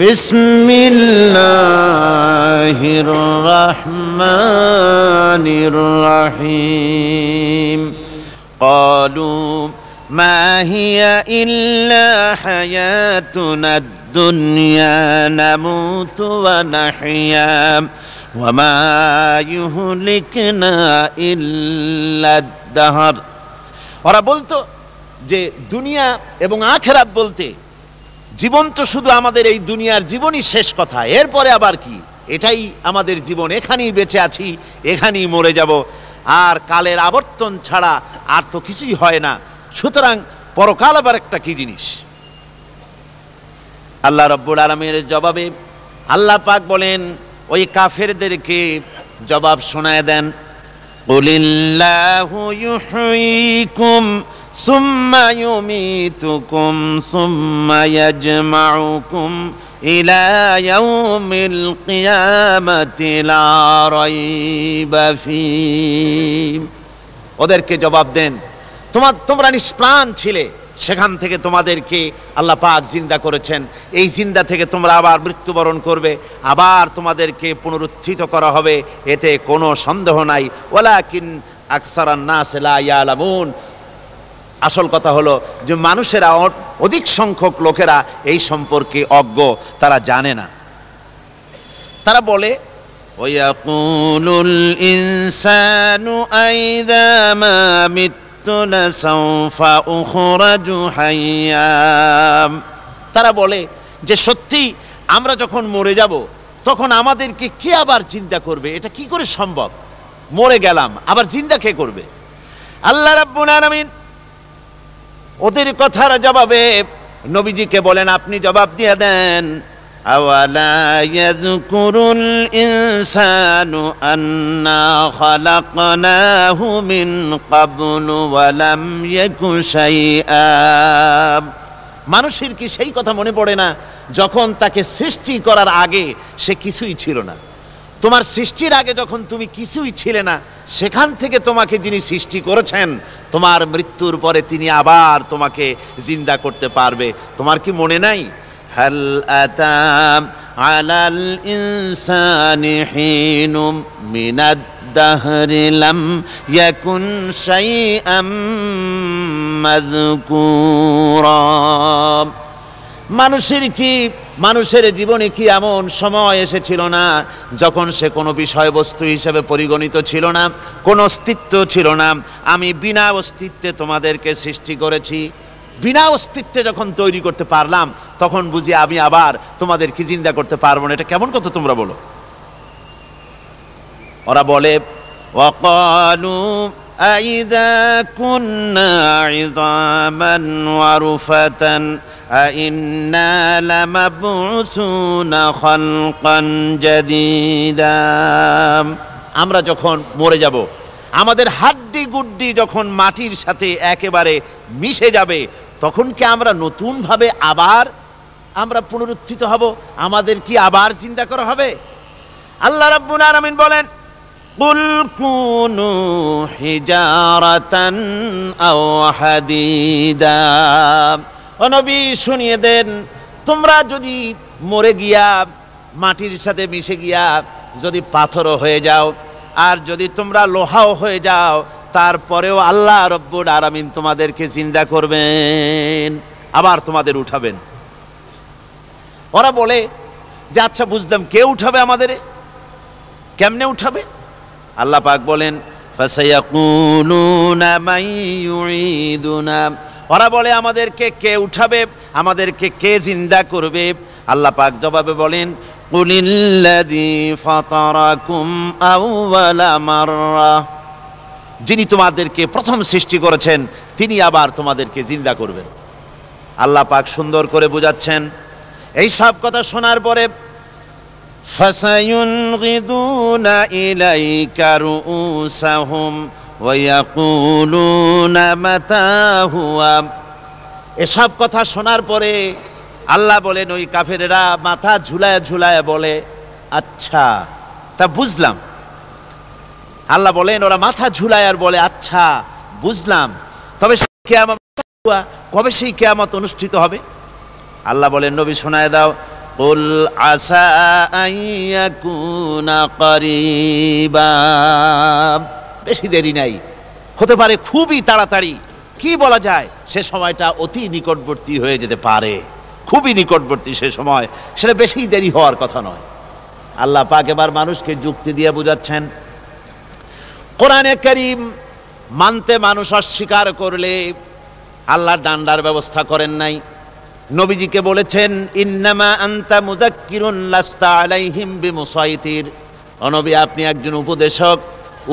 بسم الله الرحمن الرحيم قالوا ما هي إلا حياتنا الدنيا نموت ونحيا وما يهلكنا إلا الدهر ওরা বলতো যে দুনিয়া এবং আখেরাত বলতে জীবন তো শুধু আমাদের এই দুনিয়ার জীবনই শেষ কথা এরপরে আবার কি এটাই আমাদের জীবন এখানেই বেঁচে আছি এখানেই মরে যাব আর কালের আবর্তন ছাড়া আর তো কিছুই হয় না সুতরাং পরকাল আবার একটা কি জিনিস আল্লাহ রব্বুল আলমের জবাবে আল্লাহ পাক বলেন ওই কাফেরদেরকে জবাব শোনায় দেন قُلِلَّهُ يُحْيِيكُمْ সুম্মা ইউমিতুকুম, সুম্মা ইয়াজমাউকুম ইলা ইয়াউমিল কিয়ামাতি লা রাইবা ওদেরকে জবাব দেন তোমার তোমরা নিষ্প্রাণ ছিলে, সেখান থেকে তোমাদেরকে আল্লাহ পাক জিন্দা করেছেন। এই জিন্দা থেকে তোমরা আবার মৃত্যুবরণ করবে, আবার তোমাদেরকে পুনরুত্থিত করা হবে, এতে কোনো সন্দেহ নাই। ওলা কিন আকসারান্না সেলা ইয়ালামুন আসল কথা হলো যে মানুষেরা অ- অধিক সংখ্যক লোকেরা এই সম্পর্কে অজ্ঞ তারা জানে না তারা বলে ويقول الإنسان أئذا ما مت لسوف أخرج حيا তারা বলে যে সত্যি আমরা যখন মরে যাব তখন আমাদেরকে কে আবার চিন্তা করবে এটা কি করে সম্ভব মরে গেলাম আবার চিন্তা কে করবে আল্লাহ রাব্বুল আলামিন ওদের কথার জবাবে নবীজিকে বলেন আপনি জবাব দিয়ে দেন أولا يذكر الإنسان أنا خلقناه من قبل ولم يك شيئا মানুষের কি সেই কথা মনে পড়ে না যখন তাকে সৃষ্টি করার আগে সে কিছুই ছিল না তোমার সৃষ্টির আগে যখন তুমি কিছুই ছিলে না, সেখান থেকে তোমাকে যিনি সৃষ্টি করেছেন, তোমার মৃত্যুর পরে তিনি আবার তোমাকে জিন্দা করতে পারবে। তোমার কি মনে নাই? মিনাদ মানুষের কি মানুষের জীবনে কি এমন সময় এসেছিল না যখন সে কোনো বিষয়বস্তু হিসেবে পরিগণিত ছিল না কোনো অস্তিত্ব ছিল না আমি বিনা অস্তিত্বে তোমাদেরকে সৃষ্টি করেছি বিনা অস্তিত্বে যখন তৈরি করতে পারলাম তখন বুঝি আমি আবার তোমাদেরকে জিন্দা করতে পারবো না এটা কেমন কথা তোমরা বলো ওরা বলে وقالوا أئذا كنا عظاما ورفة أئنا لمبعوثون خلقا جديدا আমরা যখন মরে যাব আমাদের হাড্ডি গুড্ডি যখন মাটির সাথে একেবারে মিশে যাবে তখন কি আমরা নতুনভাবে আবার আমরা পুনরুত্থিত হব আমাদের কি আবার চিন্তা করা হবে আল্লাহ রাব্বুল আলামিন বলেন قل كونوا حجارة أو حديدا ও নবী, শুনিয়ে দেন, তোমরা যদি মরে গিয়া, মাটির সাথে মিশে গিয়া যদি পাথরও হয়ে যাও, আর যদি তোমরা লোহাও হয়ে যাও, তারপরেও আল্লাহ রব্বুল আরামিন তোমাদেরকে চিন্তা করবেন, আবার তোমাদের উঠাবেন। ওরা বলে, যে আচ্ছা বুঝলাম, কে উঠাবে আমাদের? কেমনে উঠাবে? আল্লাহ পাক বলেন ওরা বলে আমাদেরকে কে উঠাবে আমাদেরকে কে জিন্দা করবে আল্লাহ পাক জবাবে বলেন কুলিল্লাযী ফাতারাকুম আউওয়ালা মাররা যিনি তোমাদেরকে প্রথম সৃষ্টি করেছেন তিনি আবার তোমাদেরকে জিন্দা করবেন আল্লাহ পাক সুন্দর করে বুঝাচ্ছেন এই সব কথা শোনার পরে فسينغضون إليك رؤوسهم ويقولون متى هو এসব কথা শোনার পরে আল্লাহ বলেন ওই কাফেরেরা মাথা ঝুলায় ঝুলায় বলে আচ্ছা তা বুঝলাম আল্লাহ বলেন ওরা মাথা ঝুলায় আর বলে আচ্ছা বুঝলাম তবে কেয়ামত কবে সেই কেয়ামত অনুষ্ঠিত হবে আল্লাহ বলেন নবী শোনায় দাও قل عسى أن يكون قريبا বেশি দেরি নাই। হতে পারে খুবই তাড়াতাড়ি। কি বলা যায়, সে সময়টা অতি নিকটবর্তী হয়ে যেতে পারে। খুবই নিকটবর্তী সে সময়, সেটা বেশি দেরি হওয়ার কথা নয়। আল্লাহ পাক এবার মানুষকে যুক্তি দিয়ে বুঝাচ্ছেন, কোরআনে করিম মানতে মানুষ অস্বীকার করলে আল্লাহ ডান্ডার ব্যবস্থা করেন নাই। নবীজিকে বলেছেন, ইন্নামা আন্তা মুজাক্কিরুন লাস্তা আলাইহিম বিমুসাইতির। অনবী, আপনি একজন উপদেশক।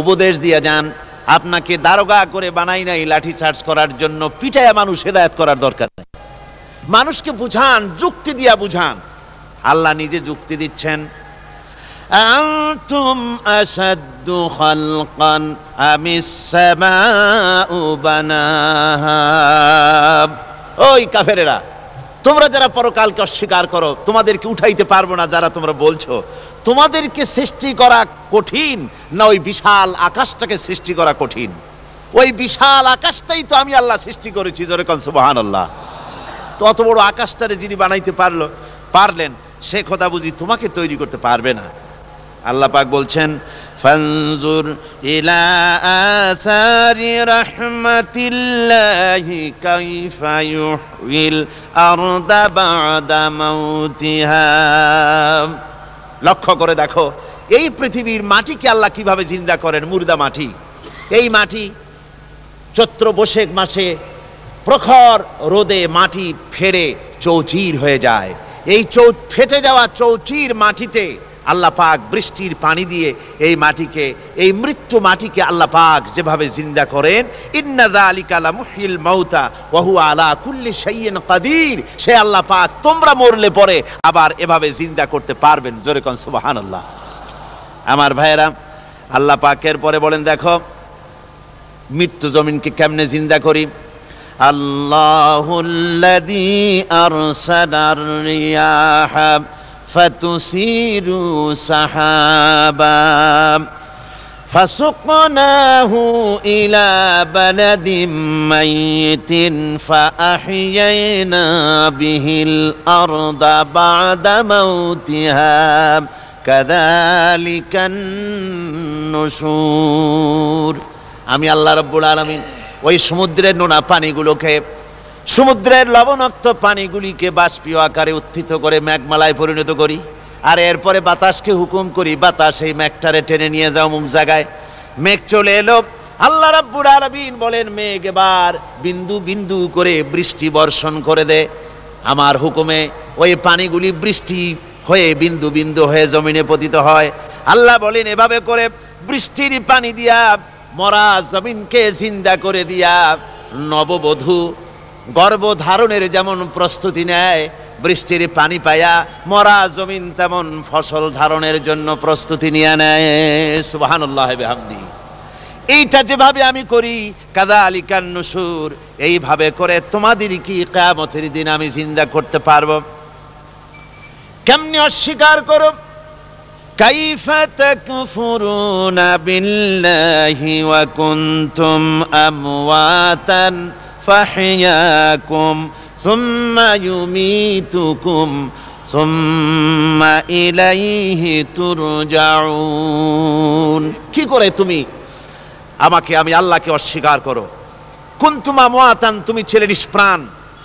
উপদেশ দিয়ে যান আপনাকে দারোগা করে বানাই নাই লাঠি চার্জ করার জন্য পিটায়া মানুষ হেদায়েত করার দরকার নাই মানুষকে বুঝান যুক্তি দিয়া বুঝান আল্লাহ নিজে যুক্তি দিচ্ছেন أنتم أشد خلقا أم السماء بناها ওই কাফেরেরা তোমরা যারা পরকালকে অস্বীকার করো তোমাদেরকে উঠাইতে পারবো না যারা তোমরা বলছো তোমাদেরকে সৃষ্টি করা কঠিন না ওই বিশাল আকাশটাকে সৃষ্টি করা কঠিন? ওই বিশাল আকাশটাই তো আমি আল্লাহ সৃষ্টি করেছি, জোরে কন সুবহান আল্লাহ তো অত বড় আকাশটারে যিনি বানাইতে পারল পারলেন, সে কথা বুঝি তোমাকে তৈরি করতে পারবে না। আল্লাহ পাক বলছেন, ফানজুর ইলা আসারি রাহমাতিল্লাহি কাইফা ইউহিল আরদা বাদা মাউতিহা। লক্ষ্য করে দেখো, এই পৃথিবীর মাটিকে আল্লাহ কীভাবে জিন্দা করেন? মুর্দা মাটি। এই মাটি চৈত্র বৈশাখ মাসে প্রখর রোদে মাটি ফেড়ে চৌচির হয়ে যায়। এই চৌ, ফেটে যাওয়া চৌচির মাটিতে আল্লাহ পাক বৃষ্টির পানি দিয়ে এই মাটিকে, এই মৃত্যু মাটিকে আল্লাহ পাক যেভাবে জিন্দা করেন ইন্নাদা আলী কালা মুহিল মাউতা ওহু আলা কুল্লি সাইয়েন কাদির। সে আল্লাহ পাক তোমরা মরলে পরে আবার এভাবে জিন্দা করতে পারবেন। জোরে কন সুবাহান আল্লাহ আমার ভাইয়েরা, আল্লাহ পাকের পরে বলেন, দেখো, মৃত্যু জমিনকে কেমনে জিন্দা করি? আল্লাহুল্লাযী আরসালার রিয়াহা। فتثير سحابا فسقناه إلى بلد ميت فأحيينا به الأرض بعد موتها كذلك النشور আমি আল্লাহ রব্বুল আলমিন ওই সমুদ্রের নোনা পানিগুলোকে সমুদ্রের লবণাক্ত পানিগুলিকে বাষ্পীয় আকারে উত্থিত করে মেঘমালায় পরিণত করি। আর এরপরে বাতাসকে হুকুম করি, বাতাস এই মেঘটারে টেনে নিয়ে যাও মুখ জায়গায়। মেঘ চলে এলো। আল্লাহ রাব্বুল আলামিন বলেন, মেঘ এবার বিন্দু বিন্দু করে বৃষ্টি বর্ষণ করে দে। আমার হুকুমে ওই পানিগুলি বৃষ্টি হয়ে বিন্দু বিন্দু হয়ে জমিনে পতিত হয়। আল্লাহ বলেন, এভাবে করে বৃষ্টির পানি দিয়া, মরা জমিনকে জিন্দা করে দিয়া, নববধূ গর্ভধারণের যেমন প্রস্তুতি নেয় বৃষ্টির পানি পায়া মরা জমিন তেমন ফসল ধারণের জন্য প্রস্তুতি নিয়ে নেয় সুবাহান্লাহ বেহামদি এইটা যেভাবে আমি করি কাদা আলিকান নসুর এইভাবে করে তোমাদের কি কেয়ামতের দিন আমি জিন্দা করতে পারবো কেমনি অস্বীকার করো كيف تكفرون بالله وكنتم أمواتا فحياكم ثم يميتكم ثم إليه ترجعون কি করে তুমি আমাকে আমি আল্লাহকে অস্বীকার করো কুন্তুমা মোয়াতান তুমি ছেলে নিষ্প্রাণ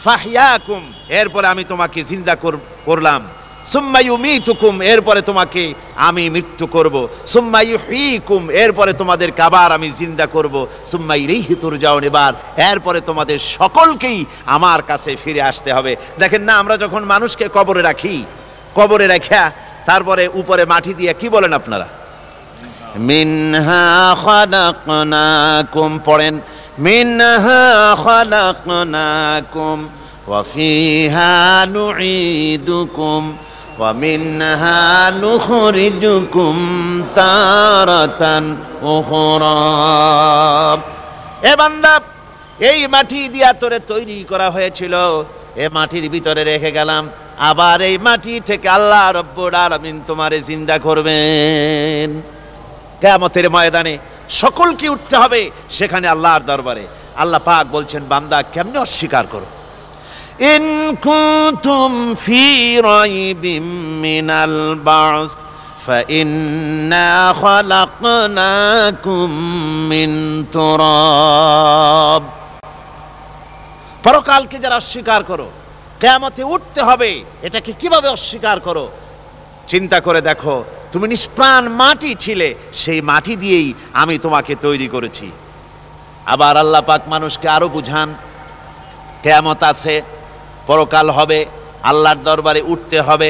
ফাহিয়াকুম এরপরে আমি তোমাকে জিন্দা কর- করলাম সুম্মায়ুমিতুকুম এরপরে তোমাকে আমি মৃত্যু করব। সুম্মায়ুহিকুম এরপরে তোমাদের কাবার আমি জিন্দা করব। সুম্মাইরিহি তুরজাউন, এবার এরপরে তোমাদের সকলকেই আমার কাছে ফিরে আসতে হবে। দেখেন না, আমরা যখন মানুষকে কবরে রাখি, কবরে রাখা, তারপরে উপরে মাটি দিয়ে কি বলেন আপনারা? মিনহা খালাকনাকুম, পড়েন, মিনহা খালাকনাকুম, ওয়া ফিহা নুঈদুকুম। ومنها نخرجكم تارة أخرى এ বান্দা এই মাটি দিয়া তোরে তৈরি করা হয়েছিল এ মাটির ভিতরে রেখে গেলাম আবার এই মাটি থেকে আল্লাহ রব্বুল আলামিন তোমারে জিন্দা করবেন কেয়ামতের ময়দানে সকলকে উঠতে হবে সেখানে আল্লাহর দরবারে আল্লাহ পাক বলছেন বান্দা কেমনে অস্বীকার করো ইন কুনতুম ফি রাইবিম মিনাল বাস فإنا خلقناكم من تراب পরকালকে যারা অস্বীকার করো কেয়ামতে উঠতে হবে এটাকে কিভাবে অস্বীকার করো চিন্তা করে দেখো তুমি নিষ্প্রাণ মাটি ছিলে সেই মাটি দিয়েই আমি তোমাকে তৈরি করেছি আবার আল্লাহ পাক মানুষকে আরো বুঝান কেয়ামত আছে পরকাল হবে, আল্লাহর দরবারে উঠতে হবে।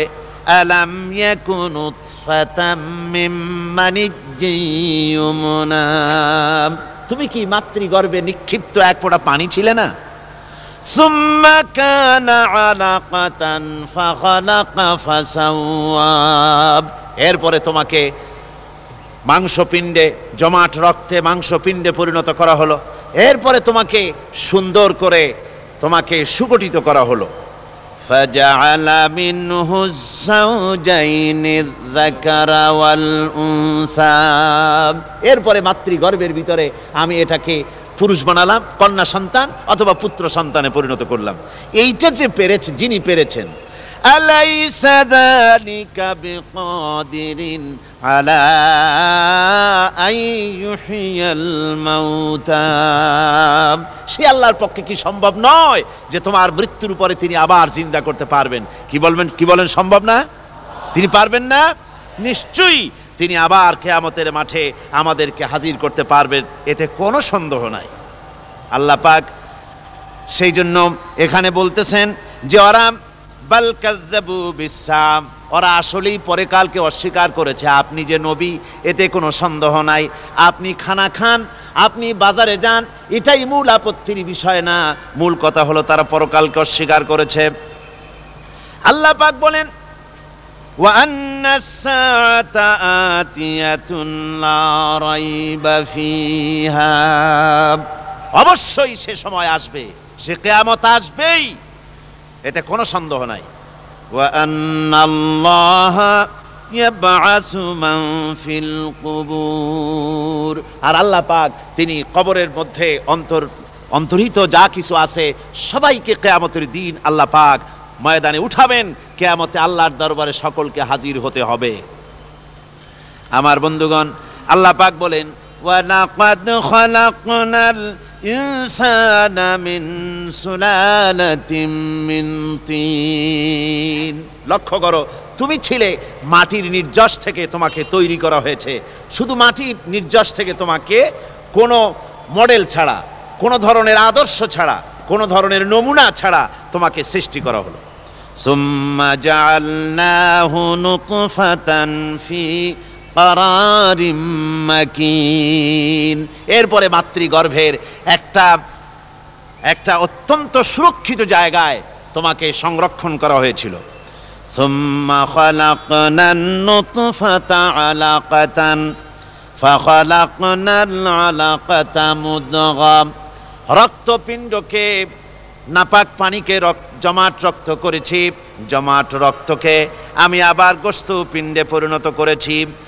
তুমি কি মাতৃগর্ভে নিক্ষিপ্ত এক ফোঁটা পানি ছিলে না? সুম্মা কানা এরপরে তোমাকে মাংসপিণ্ডে, জমাট রক্তে মাংসপিণ্ডে পরিণত করা হলো। এরপরে তোমাকে সুন্দর করে তোমাকে সুগঠিত করা হলো فجعل منه الزوجين الذكر والأنثى এরপরে মাতৃগর্ভের ভিতরে আমি এটাকে পুরুষ বানালাম কন্যা সন্তান অথবা পুত্র সন্তানে পরিণত করলাম এইটা যে পেরেছে যিনি পেরেছেন أليس ذلك بقادر على أن يحيي الموتى সে আল্লাহর পক্ষে কি সম্ভব নয় যে তোমার মৃত্যুর উপরে তিনি আবার জিন্দা করতে পারবেন কি বলবেন কি বলেন সম্ভব না তিনি পারবেন না নিশ্চয়ই তিনি আবার কেয়ামতের মাঠে আমাদেরকে হাজির করতে পারবেন এতে কোনো সন্দেহ নাই আল্লাহ পাক সেই জন্য এখানে বলতেছেন যে ওরা বাল কাজ্জাবু বিসাম ওরা আসলেই পরে কালকে অস্বীকার করেছে আপনি যে নবী এতে কোনো সন্দেহ নাই আপনি খানা খান আপনি বাজারে যান এটাই মূল আপত্তির বিষয় না মূল কথা হলো তারা পরকালকে অস্বীকার করেছে আল্লাহ পাক বলেন وأن الساعة آتية لا ريب فيها অবশ্যই সে সময় আসবে সে কেয়ামত আসবেই এতে কোনো সন্দেহ নাই। আর আল্লাহ পাক তিনি কবরের মধ্যে অন্তর অন্তর্হিত যা কিছু আছে সবাইকে কেয়ামতের দিন আল্লাহ পাক ময়দানে উঠাবেন। কেয়ামতে আল্লাহর দরবারে সকলকে হাজির হতে হবে। আমার বন্ধুগণ, আল্লাহ পাক বলেন, ওয়া ইনসানা মিন সুলালাতিম মিন তিন লক্ষ্য করো, তুমি ছিলে মাটির নির্যাস থেকে তোমাকে তৈরি করা হয়েছে। শুধু মাটির নির্যাস থেকে তোমাকে কোনো মডেল ছাড়া, কোনো ধরনের আদর্শ ছাড়া, কোনো ধরনের নমুনা ছাড়া তোমাকে সৃষ্টি করা হলো। সুম্মা জাআলনাহু নুতফাতান ফি قرار مكين এরপরে মাতৃগর্ভের একটা একটা অত্যন্ত সুরক্ষিত জায়গায় তোমাকে সংরক্ষণ করা হয়েছিল ثم خلقنا النطفة علقة فخلقنا العلقة مضغة রক্তপিণ্ডকে নাপাক পানিকে রক- জমাট রক্ত করেছি জমাট রক্তকে আমি আবার গোস্ত পিণ্ডে পরিণত করেছি فكسونا العظام لحما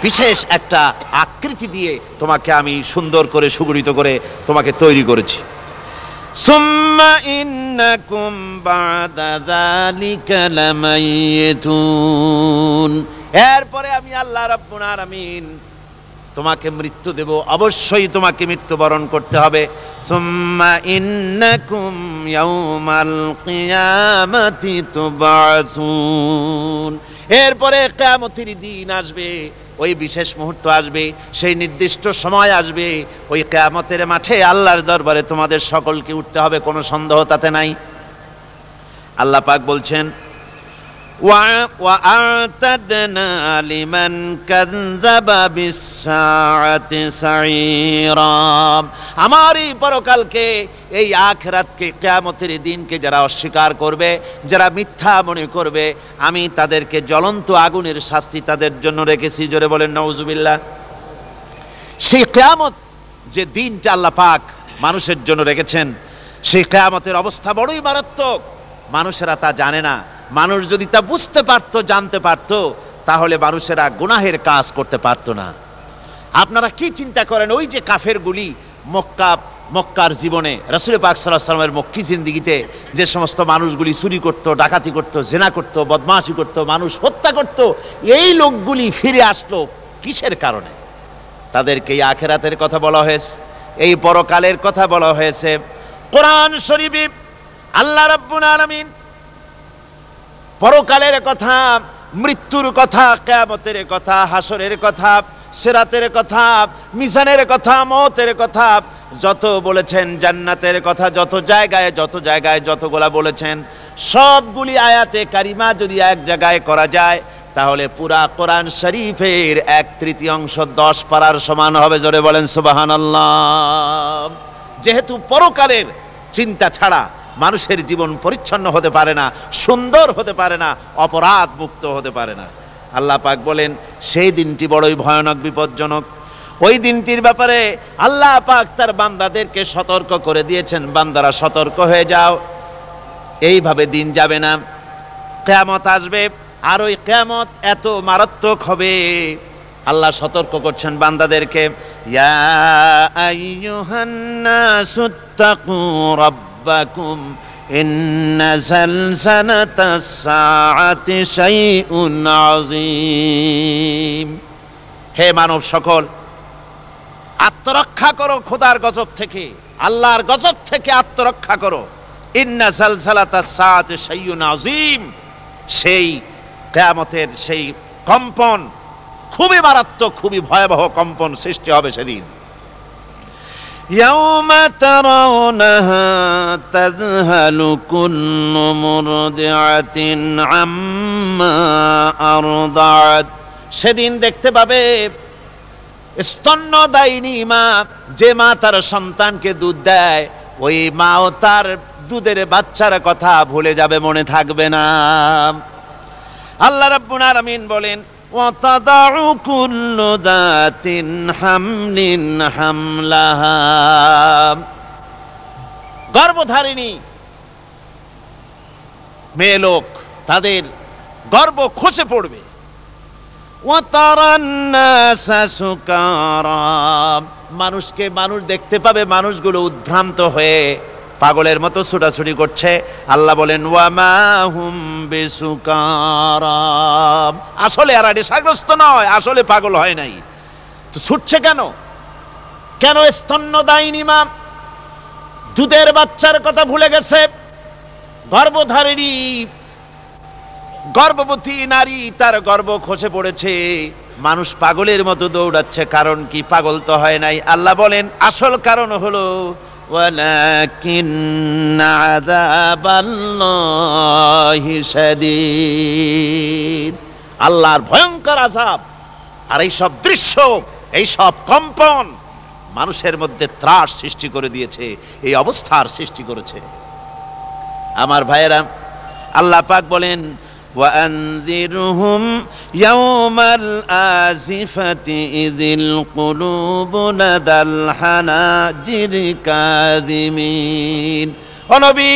বিশেষ একটা আকৃতি দিয়ে তোমাকে আমি সুন্দর করে, সুগঠিত করে তোমাকে তৈরি করেছি। সুম্মা এরপরে আমি আল্লাহ রাব্বুল আলামিন তোমাকে মৃত্যু দেব। অবশ্যই তোমাকে মৃত্যুবরণ করতে হবে। সুম্মা ইন্নাকুম ইয়াউমাল কিয়ামাতি তুবাসুন। এরপরে কিয়ামতের দিন আসবে। ওই বিশেষ মুহূর্ত আসবে, সেই নির্দিষ্ট সময় আসবে, ওই কেয়ামতের মাঠে আল্লাহর দরবারে তোমাদের সকলকে উঠতে হবে, কোনো সন্দেহ তাতে নাই। আল্লাহ পাক বলছেন وأعتدنا لمن كذب بالساعة سعيرا আমার এই পরকালকে এই আখরাতকে কেয়ামতের দিনকে যারা অস্বীকার করবে যারা মিথ্যা মনে করবে আমি তাদেরকে জ্বলন্ত আগুনের শাস্তি তাদের জন্য রেখেছি জোরে বলেন নওজুবিল্লাহ সেই কেয়ামত যে দিনটা আল্লাহ পাক মানুষের জন্য রেখেছেন সেই কেয়ামতের অবস্থা বড়ই মারাত্মক মানুষেরা তা জানে না মানুষ যদি তা বুঝতে পারতো, জানতে পারতো, তাহলে মানুষেরা গুনাহের কাজ করতে পারতো না। আপনারা কি চিন্তা করেন, ওই যে কাফেরগুলি মক্কা, মক্কার জীবনে, রসুল পাক সাল্লাহ সাল্লামের মক্কি জিন্দিগিতে যে সমস্ত মানুষগুলি চুরি করত, ডাকাতি করত, জেনা করত, বদমাশি করত, মানুষ হত্যা করত, এই লোকগুলি ফিরে আসলো কিসের কারণে? তাদেরকে এই আখেরাতের কথা বলা হয়েছে, এই পরকালের কথা বলা হয়েছে। কোরআন শরীফ আল্লাহ রাব্বুল আলামিন পরকালের কথা, মৃত্যুর কথা, কেয়ামতের কথা, হাসরের কথা, সেরাতের কথা, মিজানের কথা, মতের কথা, যত বলেছেন জান্নাতের কথা, যত জায়গায় যত জায়গায় যতগুলা বলেছেন, সবগুলি আয়াতে কারিমা যদি এক জায়গায় করা যায়, তাহলে পুরা কোরআন শরীফের এক তৃতীয়াংশ দশ পারার সমান হবে, জোরে বলেন সুবাহান যেহেতু পরকালের চিন্তা ছাড়া মানুষের জীবন পরিচ্ছন্ন হতে পারে না, সুন্দর হতে পারে না অপরাধ মুক্ত হতে পারে না। আল্লাহ পাক বলেন, সেই দিনটি বড়ই ভয়ানক, বিপজ্জনক। ওই দিনটির ব্যাপারে আল্লাহ পাক তার বান্দাদেরকে সতর্ক করে দিয়েছেন, বান্দারা সতর্ক হয়ে যাও। এইভাবে দিন যাবে না। কেয়ামত আসবে, আর ওই কেয়ামত এত মারাত্মক হবে। আল্লাহ সতর্ক করছেন বান্দাদেরকে, ইয়া আইয়ুহান নাসু, তাকু রাব্বাকুম ইন্না জালজালাতাস সাআতি শাইউন আযীম হে মানব সকল, আত্মরক্ষা করো খোদার গজব থেকে, আল্লাহর গজব থেকে আত্মরক্ষা করো। ইন্না জালজালাতাস সাআতি শাইউন আযীম, সেই কেয়ামতের সেই কম্পন খুবই মারাত্মক, খুবই ভয়াবহ কম্পন সৃষ্টি হবে সেদিন। يوم ترونها تذهل كل مرضعة عما أرضعت সেদিন দেখতে পাবে স্তন্যদায়িনী মা যে মা তার সন্তানকে দুধ দেয় ওই মাও তার দুধের বাচ্চার কথা ভুলে যাবে মনে থাকবে না আল্লাহ রাব্বুল আলামিন বলেন وتضع كل ذات حمل حملها গর্ভধারিণী মেয়ে লোক তাদের গর্ব খসে পড়বে وترى الناس سكارى মানুষকে মানুষ দেখতে পাবে মানুষগুলো উদ্ভ্রান্ত হয়ে পাগলের মতো ছুটাছুটি করছে। আল্লাহ বলেন, ওয়ামা হুম আসলে আর নেশাগ্রস্ত নয়, আসলে পাগল হয় নাই। তো ছুটছে কেন? কেন স্তন্য স্তন্যদায়িনী মা দুধের বাচ্চার কথা ভুলে গেছে? গর্ভধারিণী, গর্ভবতী নারী, তার গর্ব খসে পড়েছে। মানুষ পাগলের মতো দৌড়াচ্ছে, কারণ কি? পাগল তো হয় নাই। আল্লাহ বলেন, আসল কারণ হলো ولكن عذاب الله شديد আল্লাহর ভয়ঙ্কর আযাব আর এই সব দৃশ্য এই সব কম্পন মানুষের মধ্যে ত্রাস সৃষ্টি করে দিয়েছে এই অবস্থার সৃষ্টি করেছে আমার ভাইয়েরা আল্লাহ পাক বলেন وأنذرهم يوم الآزفة إذ القلوب لدى الحناجر كاذمين অনবী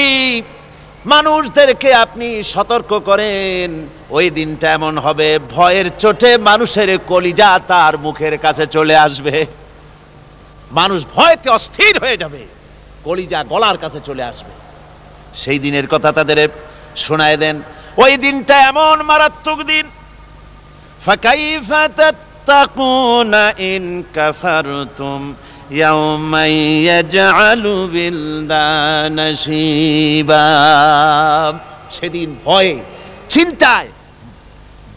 মানুষদেরকে আপনি সতর্ক করেন ওই দিনটা এমন হবে ভয়ের চোটে মানুষের কলিজা তার মুখের কাছে চলে আসবে মানুষ ভয়তে অস্থির হয়ে যাবে কলিজা গলার কাছে চলে আসবে সেই দিনের কথা তাদের শোনায় দেন ওই দিনটা এমন মারাত্মক দিন فكيف تتقون إن كفرتم يوما يجعل بلدان شيبا সেদিন ভয়ে চিন্তায়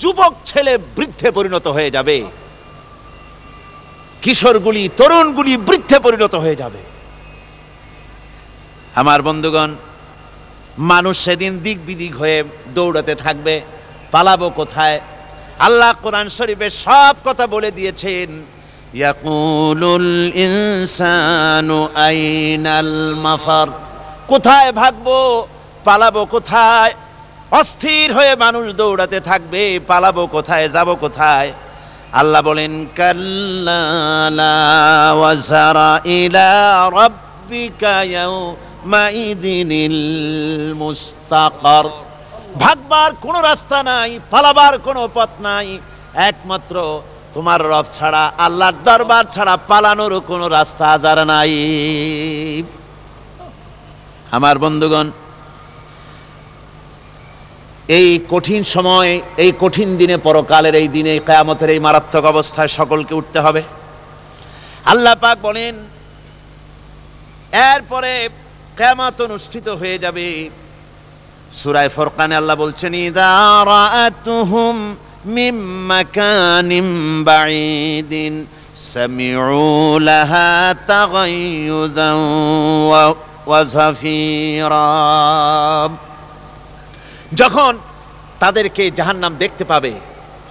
যুবক ছেলে বৃদ্ধে পরিণত হয়ে যাবে কিশোরগুলি তরুণগুলি বৃদ্ধে পরিণত হয়ে যাবে আমার বন্ধুগণ মানুষ সেদিন দিক বিদিক হয়ে দৌড়াতে থাকবে, পালাবো কোথায়? আল্লাহ কোরআন শরীফে সব কথা বলে দিয়েছেন, ইয়াকুলুল ইনসানু আইনাল মাফার। কোথায় ভাগবো? পালাবো কোথায়? অস্থির হয়ে মানুষ দৌড়াতে থাকবে, পালাবো কোথায়, যাব কোথায়? আল্লাহ বলেন, কাল্লা ওয়াজারা ইলা রাব্বিকা ইয়াউমাইদিনিল মুস্তাকার ভাগবার কোনো রাস্তা নাই, পালাবার কোনো পথ নাই, একমাত্র তোমার রব ছাড়া, আল্লাহর দরবার ছাড়া পালানোর কোনো রাস্তা আজার নাই। আমার বন্ধুগণ, এই কঠিন সময়, এই কঠিন দিনে, পরকালের এই দিনে, কেয়ামতের এই মারাত্মক অবস্থায় সকলকে উঠতে হবে। আল্লাহ পাক বলেন, এরপরে কেয়ামত অনুষ্ঠিত হয়ে যাবে। সুরায় ফরকানে আল্লাহ বলছেন যখন তাদেরকে জাহান্নাম দেখতে পাবে,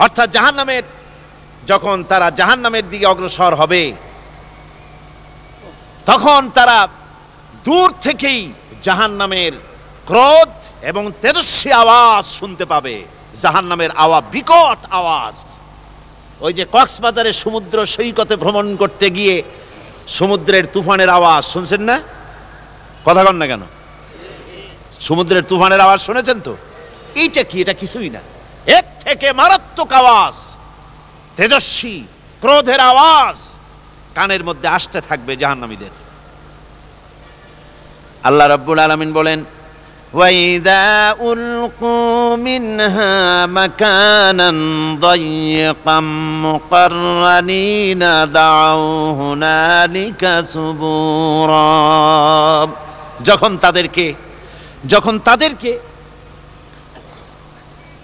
অর্থাৎ জাহান্নামের, যখন তারা জাহান্নামের দিকে অগ্রসর হবে, তখন তারা দূর থেকেই জাহান্নামের ক্রোধ এবং তেজস্বী আওয়াজ শুনতে পাবে। জাহান্নামের আওয়াজ বিকট আওয়াজ। ওই যে কক্সবাজারে সমুদ্র সৈকতে ভ্রমণ করতে গিয়ে সমুদ্রের তুফানের আওয়াজ শুনছেন না? কথা কন না কেন? সমুদ্রের তুফানের আওয়াজ শুনেছেন তো? এইটা কি? এটা কিছুই না। এক থেকে মারাত্মক আওয়াজ। তেজস্বী, ক্রোধের আওয়াজ কানের মধ্যে আসতে থাকবে জাহান্নামীদের। আল্লাহ রাব্বুল আলামিন বলেন وإذا ألقوا منها مكانا ضيقا مقرنين دعوا هنالك ثبورا যখন তাদেরকে যখন তাদেরকে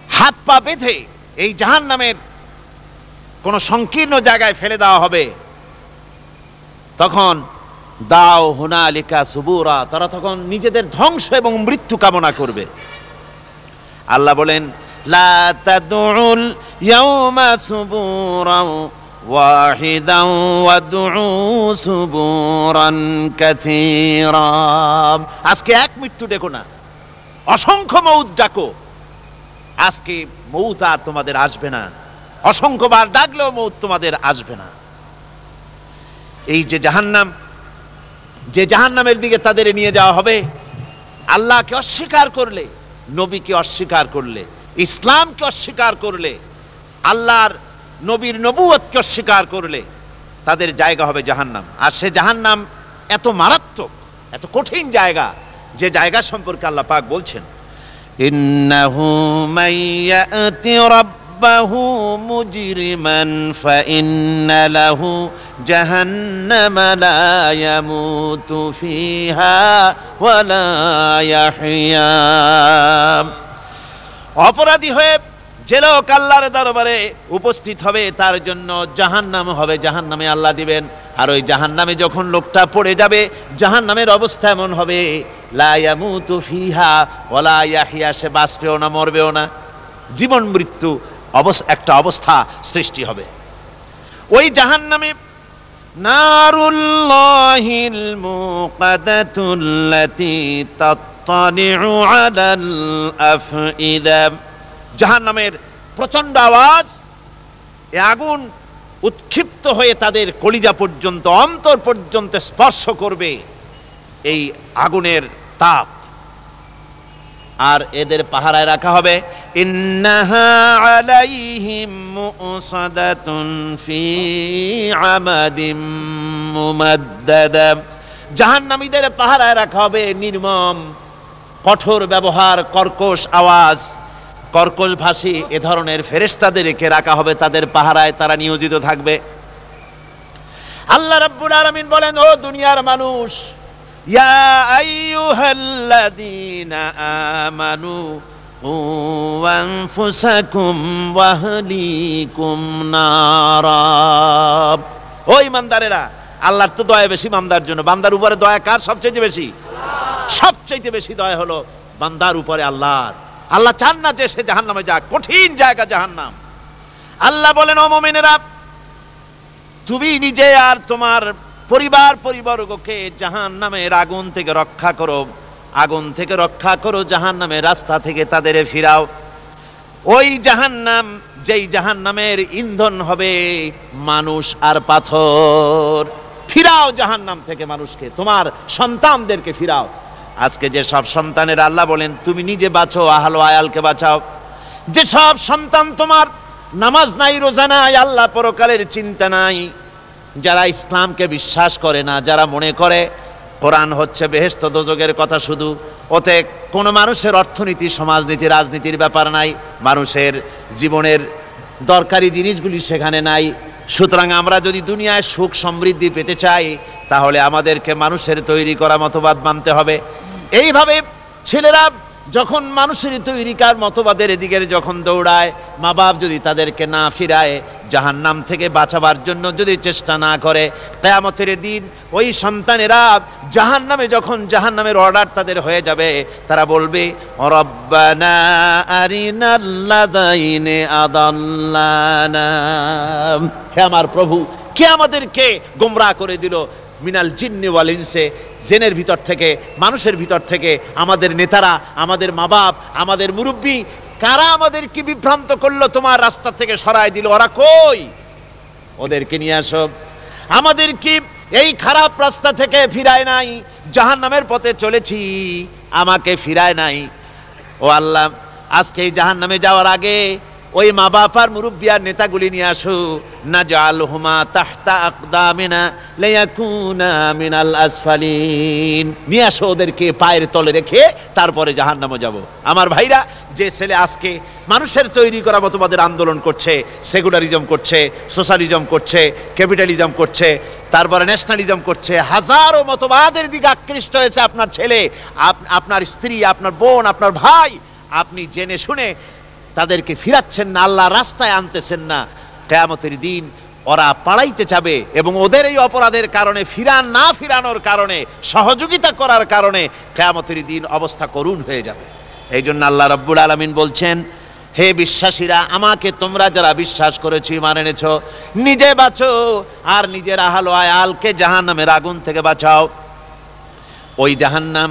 হাত পা বেঁধে এই জাহান নামের কোন সংকীর্ণ জায়গায় ফেলে দেওয়া হবে তখন দাও হুনালিকা সুবুরা তারা তখন নিজেদের ধ্বংস এবং মৃত্যু কামনা করবে আল্লাহ বলেন লা তাদউল ইয়াউমা সুবুরা واحدا وادعوا ثبورا كثيرا আজকে এক মৃত্যু ডেকো না অসংখ্য মৌত ডাকো আজকে মৌত আর তোমাদের আসবে না অসংখ্যবার ডাকলেও মৌত তোমাদের আসবে না এই যে জাহান্নাম যে জাহান্নামের দিকে তাদের নিয়ে যাওয়া হবে, আল্লাহকে অস্বীকার করলে, নবীকে অস্বীকার করলে, ইসলামকে অস্বীকার করলে, আল্লাহর নবীর নবুয়তকে অস্বীকার করলে, তাদের জায়গা হবে জাহান্নাম। আর সে জাহান্নাম এত মারাত্মক, এত কঠিন জায়গা, যে জায়গা সম্পর্কে আল্লাহ পাক বলছেন, ইন্নাহু মাইয়াতি রাব্বাহু মুজরিমান ফাইন্না লাহু জাহান্নামা লা ইয়ামুতু ফিহা ওয়া লা ইয়াহইয়া অপরাধী হয়ে যে লোক আল্লাহর দরবারে উপস্থিত হবে, তার জন্য জাহান জাহান্নাম হবে। জাহান্নামে আল্লাহ দিবেন। আর ওই জাহান্নামে যখন লোকটা পড়ে যাবে, জাহান্নামের অবস্থা এমন হবে, লা ইয়ামুতু ফিহা ওয়ালা ইয়াহিয়া। সে বাঁচবেও না, মরবেও না। জীবন মৃত্যু। একটা অবস্থা সৃষ্টি হবে। ওই নারুল্লাহিল মুকাদাতুল্লাতি তাত্তালিউ আলাল আফইদা জাহান্নামের প্রচণ্ড আওয়াজ, এ আগুন উৎক্ষিপ্ত হয়ে তাদের কলিজা পর্যন্ত, অন্তর পর্যন্ত স্পর্শ করবে। এই আগুনের তাপ আর এদের পাহারায় রাখা হবে। ইন্নাহা আলাইহিম আমাদিম পাহারায় রাখা হবে নির্মম, কঠোর ব্যবহার, কর্কশ আওয়াজ। কর্কশ ভাষী এ ধরনের ফেরেশতাদেরকে রাখা হবে তাদের পাহারায়, তারা নিয়োজিত থাকবে। আল্লাহ রাব্বুল আলামিন বলেন, ও দুনিয়ার মানুষ ইয়া আইয়ুহাল্লাযীনা আমানু ওয়ানফুসাকুম ওয়াহলিকুম নারা। ও ইমানদারেরা, আল্লাহর তো দয়া বেশি বান্দার জন্য। বান্দার উপরে দয়া কার সবচেয়ে বেশি? সবচেয়ে বেশি দয়া হলো বান্দার উপরে আল্লাহর। আল্লাহ চান না যে সে জাহান্নামে যাক, কঠিন জায়গা জাহান্নাম। আল্লাহ বলেন, ও মোমেনেরা, তুমি নিজে আর তোমার পরিবার পরিবর্গকে জাহান নামের আগুন থেকে রক্ষা করো। আগুন থেকে রক্ষা করো জাহান নামের রাস্তা থেকে তাদের ফিরাও। ওই জাহান্নাম, যেই জাহান্নামের ইন্ধন হবে মানুষ আর পাথর। ফিরাও জাহান্নাম থেকে মানুষকে, তোমার সন্তানদেরকে ফিরাও। আজকে যে সব সন্তানের আল্লাহ বলেন, তুমি নিজে বাঁচো, আহালো আয়ালকে বাঁচাও। যে সব সন্তান তোমার, নামাজ নাই, রোজা নাই, আল্লাহ পরকালের চিন্তা নাই। যারা ইসলামকে বিশ্বাস করে না, যারা মনে করে কোরআন হচ্ছে বেহেস্ত দোজগের কথা শুধু ওতে কোনো মানুষের অর্থনীতি, সমাজনীতি, রাজনীতির ব্যাপার নাই, মানুষের জীবনের দরকারি জিনিসগুলি সেখানে নাই। সুতরাং আমরা যদি দুনিয়ায় সুখ সমৃদ্ধি পেতে চাই, তাহলে আমাদেরকে মানুষের তৈরি করা মতবাদ মানতে হবে। এইভাবে ছেলেরা যখন মানুষের তৈরিকার মতবাদের এদিকে যখন দৌড়ায়, মা বাপ যদি তাদেরকে না ফিরায়, জাহান্নাম থেকে বাঁচাবার জন্য যদি চেষ্টা না করে, কেয়ামতের দিন ওই সন্তানেরা জাহান্নামে যখন জাহান্নামের অর্ডার তাদের হয়ে যাবে, তারা বলবে হে আমার প্রভু, কে আমাদেরকে গোমরা করে দিল? মিনাল জিন্নি ওয়াল ইনসে, জেনের ভিতর থেকে, মানুষের ভিতর থেকে, আমাদের নেতারা, আমাদের মা বাপ আমাদের মুরব্বী, কারা আমাদেরকে বিভ্রান্ত করল তোমার রাস্তা থেকে সরায় দিল? ওরা কই? ওদেরকে নিয়ে আসো। আমাদের কি এই খারাপ রাস্তা থেকে ফিরায় নাই জাহান নামের পথে চলেছি, আমাকে ফিরায় নাই। ও আল্লাহ, আজকে এই জাহান নামে যাওয়ার আগে ওই মা বাপার মুরব্বিয়ার নেতাগুলি নিয়ে আসো। না জাল হুমা তাহতা আকদামিনা লায়াকুনা মিনাল আসফালিন। নিয়ে আসো ওদেরকে পায়ের তলে রেখে তারপরে জাহান্নামে যাব। আমার ভাইরা, যে ছেলে আজকে মানুষের তৈরি করা মতবাদের আন্দোলন করছে, সেকুলারিজম করছে, সোশ্যালিজম করছে, ক্যাপিটালিজম করছে, তারপরে ন্যাশনালিজম করছে, হাজারো মতবাদের দিকে আকৃষ্ট হয়েছে আপনার ছেলে, আপ- আপনার স্ত্রী, আপনার বোন, আপনার ভাই। আপনি জেনে শুনে তাদেরকে ফিরাচ্ছেন না, আল্লাহ রাস্তায় আনতেছেন না। কেয়ামতের দিন ওরা পাড়াইতে যাবে এবং ওদের এই অপরাধের কারণে ফিরান না ফিরানোর কারণে, সহযোগিতা করার কারণে কেয়ামতের দিন অবস্থা করুণ হয়ে যাবে। এই জন্য আল্লাহ রব্বুল আলমিন বলছেন, হে বিশ্বাসীরা, আমাকে তোমরা যারা বিশ্বাস করেছি মানে এনেছ, নিজে বাঁচো আর নিজের আহাল আয়ালকে জাহান্নামের আগুন থেকে বাঁচাও। ওই জাহান্নাম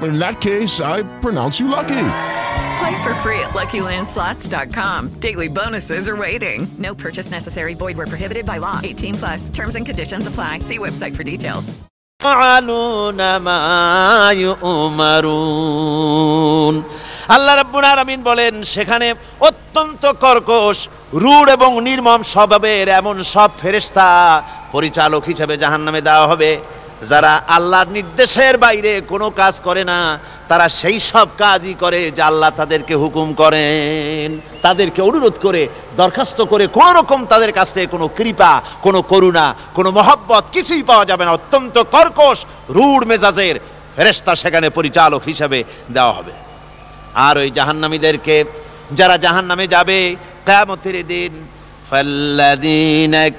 in that case, I pronounce you lucky. Play for free at LuckyLandSlots.com. Daily bonuses are waiting. No purchase necessary. Void were prohibited by law. 18 plus. Terms and conditions apply. See website for details. আল্লাহ রাব্বুল আলামিন বলেন সেখানে অত্যন্ত কর্কশ রূঢ় এবং নির্মম স্বভাবের এমন সব ফেরেশতা পরিচালক হিসেবে জাহান্নামে দেওয়া হবে যারা আল্লাহর নির্দেশের বাইরে কোনো কাজ করে না, তারা সেই সব কাজই করে যা আল্লাহ তাদেরকে হুকুম করেন। তাদেরকে অনুরোধ করে, দরখাস্ত করে কোনো রকম তাদের কাছ থেকে কোনো কৃপা, কোনো করুণা, কোনো মহব্বত কিছুই পাওয়া যাবে না। অত্যন্ত কর্কশ, রূঢ় মেজাজের ফেরেশতা সেখানে পরিচালক হিসাবে দেওয়া হবে। আর ওই জাহান্নামীদেরকে, যারা জাহান্নামে যাবে, কিয়ামতের দিন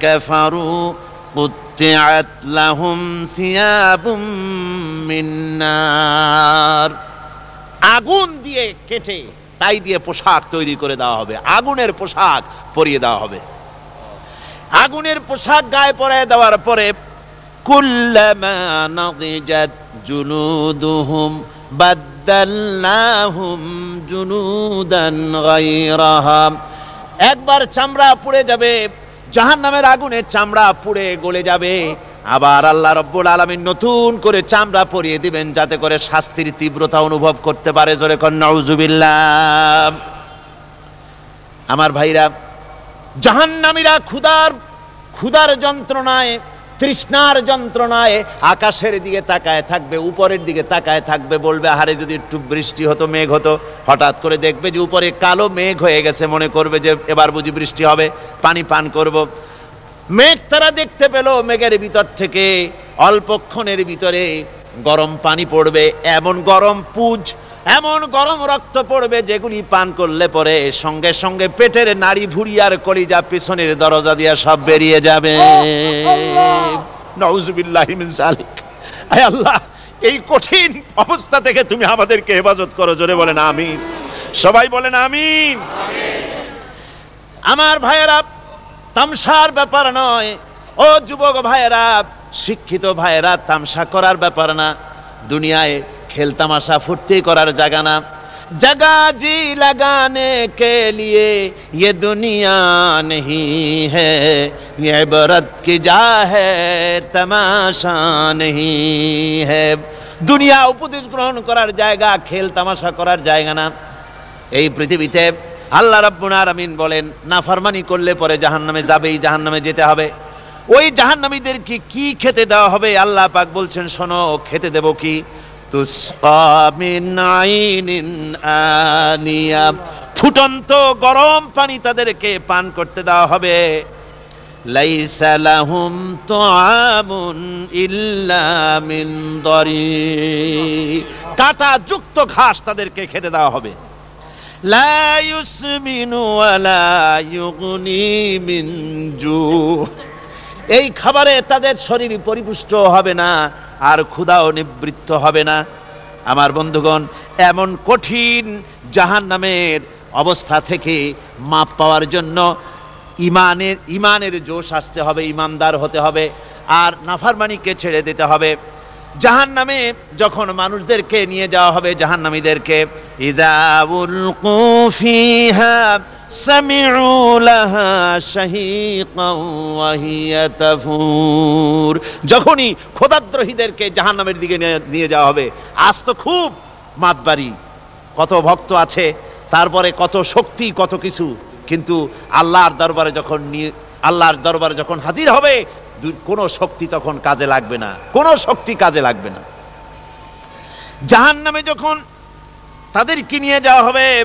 কাফারু قطعت لهم ثياب من نار আগুন দিয়ে কেটে তাই দিয়ে পোশাক তৈরি করে দেওয়া হবে আগুনের পোশাক পরিয়ে দেওয়া হবে আগুনের পোশাক গায়ে পরায় দেওয়ার পরে কুল্লামা নাদিজাত জুনুদুহুম বাদ্দালনাহুম জুনুদান গায়রাহা একবার চামড়া পুড়ে যাবে জাহান্নামের আগুনে চামড়া পুড়ে গলে যাবে। আবার আল্লাহ রব্বুল আলমী নতুন করে চামড়া পরিয়ে দিবেন যাতে করে শাস্তির তীব্রতা অনুভব করতে পারে। জোরে কন্যাউজুবিল্লাহ আমার ভাইরা, জাহান্নামীরা ক্ষুদার ক্ষুদার যন্ত্রণায় তৃষ্ণার যন্ত্রণায় আকাশের দিকে তাকায় থাকবে, উপরের দিকে তাকায় থাকবে বলবে, আহারে, যদি একটু বৃষ্টি হতো, মেঘ হতো। হঠাৎ করে দেখবে যে উপরে কালো মেঘ হয়ে গেছে, মনে করবে যে এবার বুঝি বৃষ্টি হবে, পানি পান করব। মেঘ তারা দেখতে পেল, মেঘের ভিতর থেকে অল্পক্ষণের ভিতরে গরম পানি পড়বে, এমন গরম পুজ এমন গরম রক্ত পড়বে যেগুলি পান করলে পরে সঙ্গে সঙ্গে পেটের নাড়ি ভুড়ি আর কলিজা পিছনের দরজা দিয়া সব বেরিয়ে যাবে। আল্লাহ। এই কঠিন অবস্থা থেকে তুমি আমাদেরকে হেফাজত করো জোরে বলেন আমি সবাই বলেন আমি আমার ভাইয়েরা তামসার ব্যাপার নয়। ও যুবক ভাইয়েরা শিক্ষিত ভাইয়েরা তামসা করার ব্যাপার না। দুনিয়ায় খেল তামাশা ফুর্তি করার জায়গা না जगह जी लगाने के लिए ये दुनिया नहीं है ये इबरत की जा है तमाशा नहीं है দুনিয়া উপদেশ গ্রহণ করার জায়গা খেল তামাশা করার জায়গা না এই পৃথিবীতে আল্লাহ রাব্বুল আলামিন বলেন নাফরমানি করলে পরে জাহান্নামে যাবেই জাহান্নামে যেতে হবে ওই জাহান্নামীদেরকে কি খেতে দেওয়া হবে আল্লাহ পাক বলছেন শোনো খেতে দেব কি ফুটন্ত গরম পানি তাদেরকে পান করতে দেওয়া হবে। লাইসা লাহুম তুআমুন ইল্লা মিন দরি। কাটা যুক্ত ঘাস তাদেরকে খেতে দেওয়া হবে। লা ইউসমিনু ওয়ালা মিন জু। এই খাবারে তাদের শরীর পরিপুষ্ট হবে না, আর ক্ষুধাও নিবৃত্ত হবে না। আমার বন্ধুগণ, এমন কঠিন জাহান নামের অবস্থা থেকে মাপ পাওয়ার জন্য ইমানের ইমানের জোশ আসতে হবে, ইমানদার হতে হবে, আর নাফারমানিকে ছেড়ে দিতে হবে। জাহান নামে যখন মানুষদেরকে নিয়ে যাওয়া হবে, জাহান্নামীদেরকে ইদাউল যখনই খোদাদ্রোহীদেরকে জাহান্নামের দিকে নিয়ে যাওয়া হবে, আজ তো খুব মাতবাড়ি। কত ভক্ত আছে, তারপরে কত শক্তি, কত কিছু। কিন্তু আল্লাহর দরবারে যখন আল্লাহর দরবারে যখন হাজির হবে কোনো শক্তি তখন কাজে লাগবে না। কোনো শক্তি কাজে লাগবে না। জাহান নামে যখন তাদেরকে নিয়ে যাওয়া হবে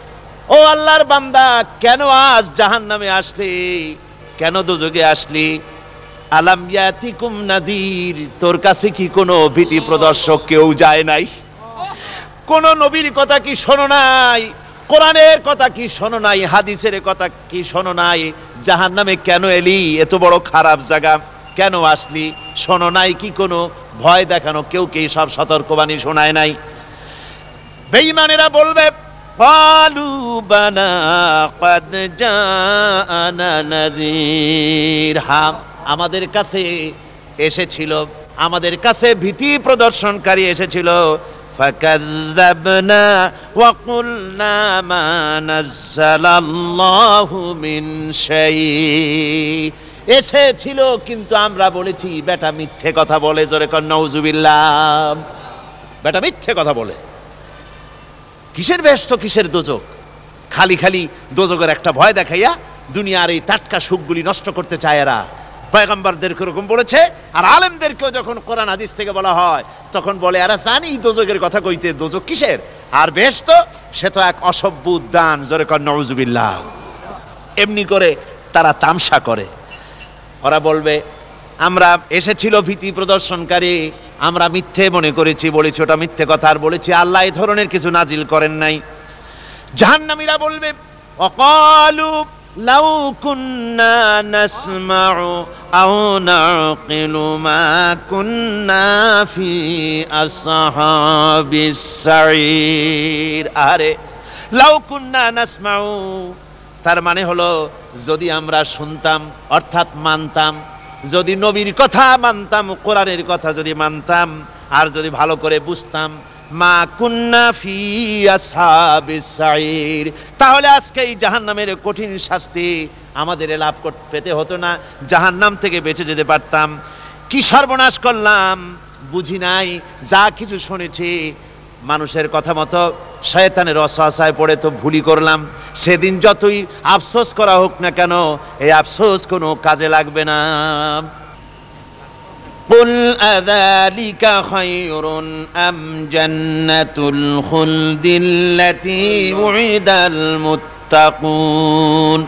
ও আল্লাহর বান্দা, কেন আজ জাহান্নামে আসলি? কেন দুযোগে আসলি? আলাম ইয়াতিকুম নাজির তোর কাছে কি কোনো ভীতি প্রদর্শক কেউ যায় নাই? কোন নবীর কথা কি শোনো নাই? কোরআনের কথা কি শোনো নাই? হাদিসের কথা কি শোনো নাই? জাহান নামে কেন এলি? এত বড় খারাপ জায়গা। কেন আসলি? শোনো নাই কি কোনো? ভয় দেখানো কেউ কে সব সতর্কবাণী শোনায় নাই? বেঈমানেরা বলবে قالوا بلى قد جاءنا نذير হ্যাঁ আমাদের কাছে এসেছিল আমাদের কাছে ভীতি প্রদর্শনকারী এসেছিল فكذبنا وقلنا ما نزل الله من شيء এসেছিল কিন্তু আমরা বলেছি বেটা মিথ্যে কথা বলে জোরে কর নউজুবিল্লাহ বেটা মিথ্যে কথা বলে কিসের ব্যস্ত, কিসের দোজক? খালি খালি দোজকের একটা ভয় দেখাইয়া দুনিয়ার এই টাটকা সুখগুলি নষ্ট করতে চায় এরা। পয়গম্বরদেরকে ওরকম বলেছে, আর আলেমদেরকেও যখন কোরআন হাদিস থেকে বলা হয়, তখন বলে এরা জানি দোজকের কথা কইতে দোজক কিসের? আর বেশ তো সে তো এক অসভ্য উদ্যান, জোরে কর নজুবিল্লাহ এমনি করে তারা তামসা করে। ওরা বলবে, আমরা এসেছিল ভীতি প্রদর্শনকারী আমরা মিথ্যে মনে করেছি, বলেছি, ওটা মিথ্যে কথা আর বলেছি। আল্লাহ এই ধরনের কিছু নাজিল করেন নাই। জাহান্নামীরা বলবে, অকালু লাউ কুন্না নাসমাউ আও নাকিলু মা কুন্না ফি আসহাবিস সাইর আরে, লাউ কুন্না নাসমাউ, তার মানে হলো যদি আমরা শুনতাম, অর্থাৎ মানতাম যদি নবীর কথা মানতাম, কোরআনের কথা যদি মানতাম, আর যদি ভালো করে বুঝতাম, মা কুন্না ফি সাইর তাহলে আজকে এই জাহান্নামের কঠিন শাস্তি আমাদের লাভ পেতে হতো না, জাহান্নাম থেকে বেঁচে যেতে পারতাম। কি সর্বনাশ করলাম, বুঝি নাই, যা কিছু শুনেছি মানুষের কথা মতো শয়তানের অসহায় পড়ে তো ভুলি করলাম সেদিন যতই আফসোস করা হোক না কেন এই আফসোস কোনো কাজে লাগবে না قل أذلك خير أم جنة الخلد التي وعد المتقون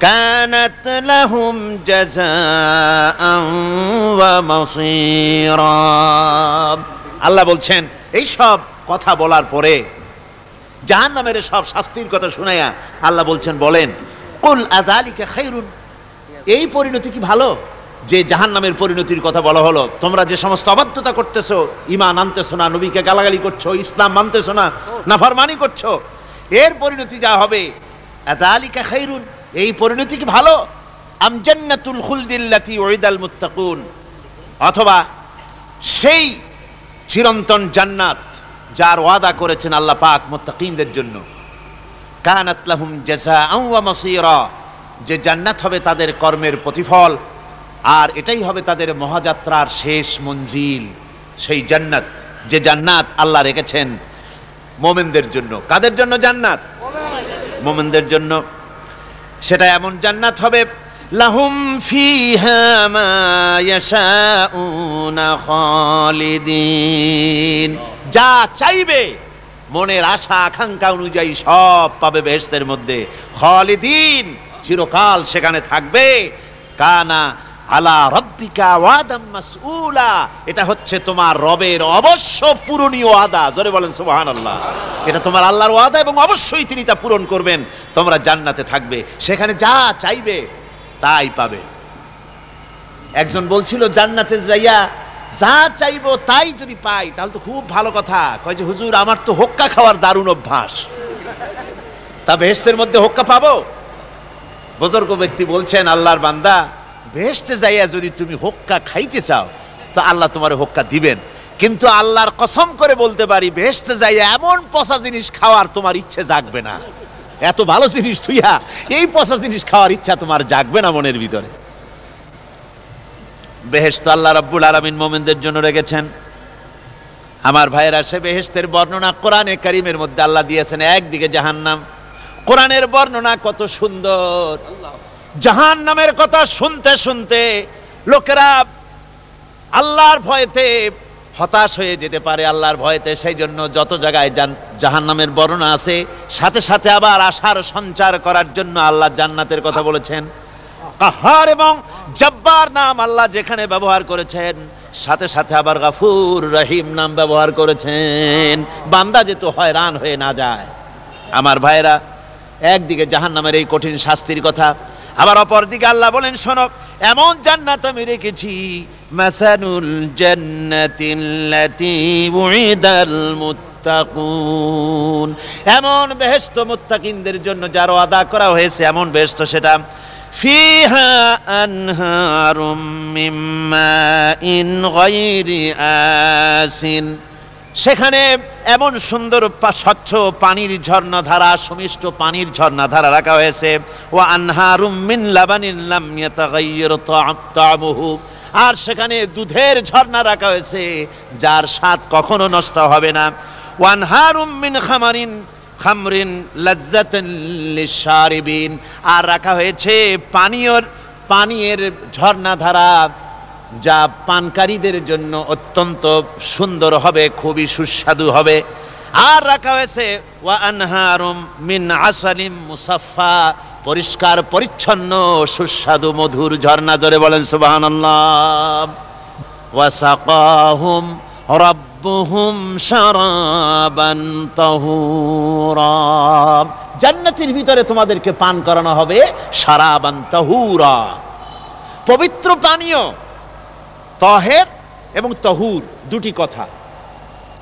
كانت لهم جزاء ومصيرا আল্লাহ বলছেন এই সব কথা বলার পরে জাহান নামের সব শাস্তির কথা শুনাইয়া আল্লাহ বলছেন, বলেন, কুল আদালিকা খাইরুন? এই পরিণতি কি ভালো? যে জাহান নামের পরিণতির কথা বলা হলো, তোমরা যে সমস্ত অবাধ্যতা করতেছো ইমান আনতেছো না, নবীকে গালাগালি করছ, ইসলাম মানতেছো না, নাফরমানি করছ, এর পরিণতি যা হবে আদালিকা খাইরুন? এই পরিণতি কি ভালো? আম জান্নাতুল খুলদিল্লাতি ওয়াইদাল মুত্তাকুন? অথবা, সেই চিরন্তন জান্নাত যার ওয়াদা করেছেন আল্লাহ পাক মুত্তাকিনদের জন্য। কানাত লাহুম জাযাআন ওয়া মাসীরা। যে জান্নাত হবে তাদের কর্মের প্রতিফল, আর এটাই হবে তাদের মহাযাত্রার শেষ মঞ্জিল, সেই জান্নাত, যে জান্নাত আল্লাহ রেখেছেন মোমেনদের জন্য। কাদের জন্য জান্নাত? মোমেনদের জন্য। সেটা এমন জান্নাত হবে লাহুম ফিহা মা ইয়াশাউনা খালিদিন। যা চাইবে, মনের আশা, আকাঙ্ক্ষা অনুযায়ী সব পাবে বেহেশতের মধ্যে। খালিদিন চিরকাল সেখানে থাকবে। কানা আলা রব্বিকা ওয়াদাম মাসউলা। এটা হচ্ছে তোমার রবের অবশ্য পূরণীয় ওয়াদা। জোরে বলেন, সুবহানাল্লাহ। এটা তোমার আল্লাহর ওয়াদা এবং অবশ্যই তিনি তা পূরণ করবেন। তোমরা জান্নাতে থাকবে। সেখানে যা চাইবে তাই পাবে। একজন বলছিল, জান্নাতে যাইয়া যা চাইব তাই যদি পাই, তাহলে তো খুব ভালো কথা। কয় যে, হুজুর, আমার তো হোক্কা খাওয়ার দারুণ অভ্যাস। তা বেহেস্তের মধ্যে হোক্কা পাবো? বুজুর্গ ব্যক্তি বলছেন, আল্লাহর বান্দা বেহেস্তে যাইয়া যদি তুমি হোক্কা খাইতে চাও, তো আল্লাহ তোমার হোক্কা দিবেন। কিন্তু আল্লাহর কসম করে বলতে পারি বেহেস্তে যাইয়া এমন পচা জিনিস খাওয়ার তোমার ইচ্ছে জাগবে না। এত ভালো জিনিস তুইয়া এই পচা জিনিস খাওয়ার ইচ্ছা তোমার জাগবে না মনের ভিতরে। বেহেস্ত আল্লাহ রাব্বুল আলামিন মোমেনদের জন্য রেখেছেন। আমার ভাইয়েরা, সে বেহেস্তের বর্ণনা কোরআনে কারিমের মধ্যে আল্লাহ দিয়েছেন, একদিকে জাহান্নাম। কোরআনের বর্ণনা কত সুন্দর। জাহান্নামের কথা শুনতে শুনতে লোকেরা আল্লাহর ভয়েতে হতাশ হয়ে যেতে পারে আল্লাহর ভয়েতে সেই জন্য যত জায়গায় জাহান নামের বর্ণনা আছে, সাথে সাথে আবার আশার সঞ্চার করার জন্য আল্লাহ জান্নাতের কথা বলেছেন। কাহার এবং জব্বার নাম আল্লাহ যেখানে ব্যবহার করেছেন, সাথে সাথে আবার গাফুর রহিম নাম ব্যবহার করেছেন। বান্দা যেহেতু হয়রান হয়ে না যায়। আমার ভাইরা একদিকে জাহান নামের এই কঠিন শাস্তির কথা আবার অপর দিকে আল্লাহ বলেন, শোনো, এমন জান্নাত আমি রেখেছি মাসানুল জান্নাতিল্লাতি উইদাল মুত্তাকুন। এমন বেহেশত মুত্তাকিনদের জন্য যার আদা করা হয়েছে, এমন বেহেশত সেটা, ফিহা আনহারুম মিম্মা ইন গায়রি আসিন। সেখানে এমন সুন্দর স্বচ্ছ পানির ঝর্ণাধারা, সুমিষ্ট পানির ঝর্ণাধারা রাখা হয়েছে। ও আনহারুমিন আর সেখানে দুধের ঝর্ণা রাখা হয়েছে, যার স্বাদ কখনো নষ্ট হবে না। ওয়ানহারুম মিন খামারিন, খামরিন লাজ্জাতান আর রাখা হয়েছে পানীয়র পানীয়ের ঝর্ণাধারা যা পানকারীদের জন্য অত্যন্ত সুন্দর হবে, খুবই সুস্বাদু হবে। আর রাখা হয়েছে মিন আসালিম মুসাফফা, পরিষ্কার, পরিচ্ছন্ন, সুস্বাদু, মধুর ঝর্ণা। জোরে বলেন, সুবহানাল্লাহ। ওয়াসাকাহুম রব্বুহুম শারাবান জান্নাতের ভিতরে তোমাদেরকে পান করানো হবে শারাবান তাহুরা। পবিত্র পানীয়। তহের এবং তহুর দুটি কথা।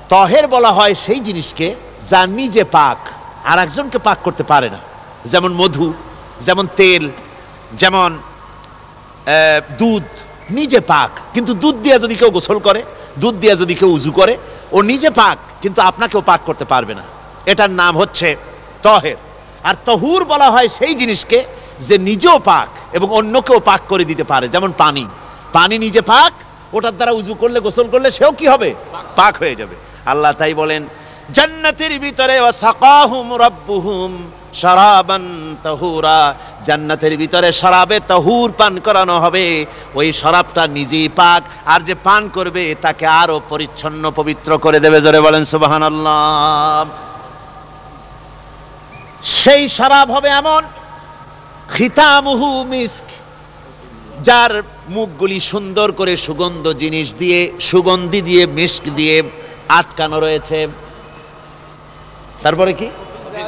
তহের বলা হয় সেই জিনিসকে যা নিজে পাক, আর একজনকে পাক করতে পারে না। যেমন মধু, যেমন তেল, যেমন দুধ, নিজে পাক। কিন্তু দুধ দিয়ে যদি কেউ গোসল করে, দুধ দিয়ে যদি কেউ উজু করে, ও নিজে পাক, কিন্তু আপনাকেও পাক করতে পারবে না। এটার নাম হচ্ছে তহের। আর তহুর বলা হয় সেই জিনিসকে যে নিজেও পাক এবং অন্যকেও পাক করে দিতে পারে। যেমন পানি। পানি নিজে পাক ওটার দ্বারা উজু করলে, গোসল করলে সেও কি হবে? পাক হয়ে যাবে। আল্লাহ তাই বলেন, জান্নাতের ভিতরে জান্নাতের ভিতরে শরাবে পান করানো হবে। ওই শরাবটা নিজেই পাক, আর যে পান করবে তাকে আরও পরিচ্ছন্ন পবিত্র করে দেবে। জোরে বলেন, সুবহানাল্লাহ। সেই শরাব হবে এমন, খিতামুহু মিস্ক। যার মুখগুলি সুন্দর করে সুগন্ধ জিনিস দিয়ে, সুগন্ধি দিয়ে মিস্ক দিয়ে আটকানো রয়েছে। তারপরে কি?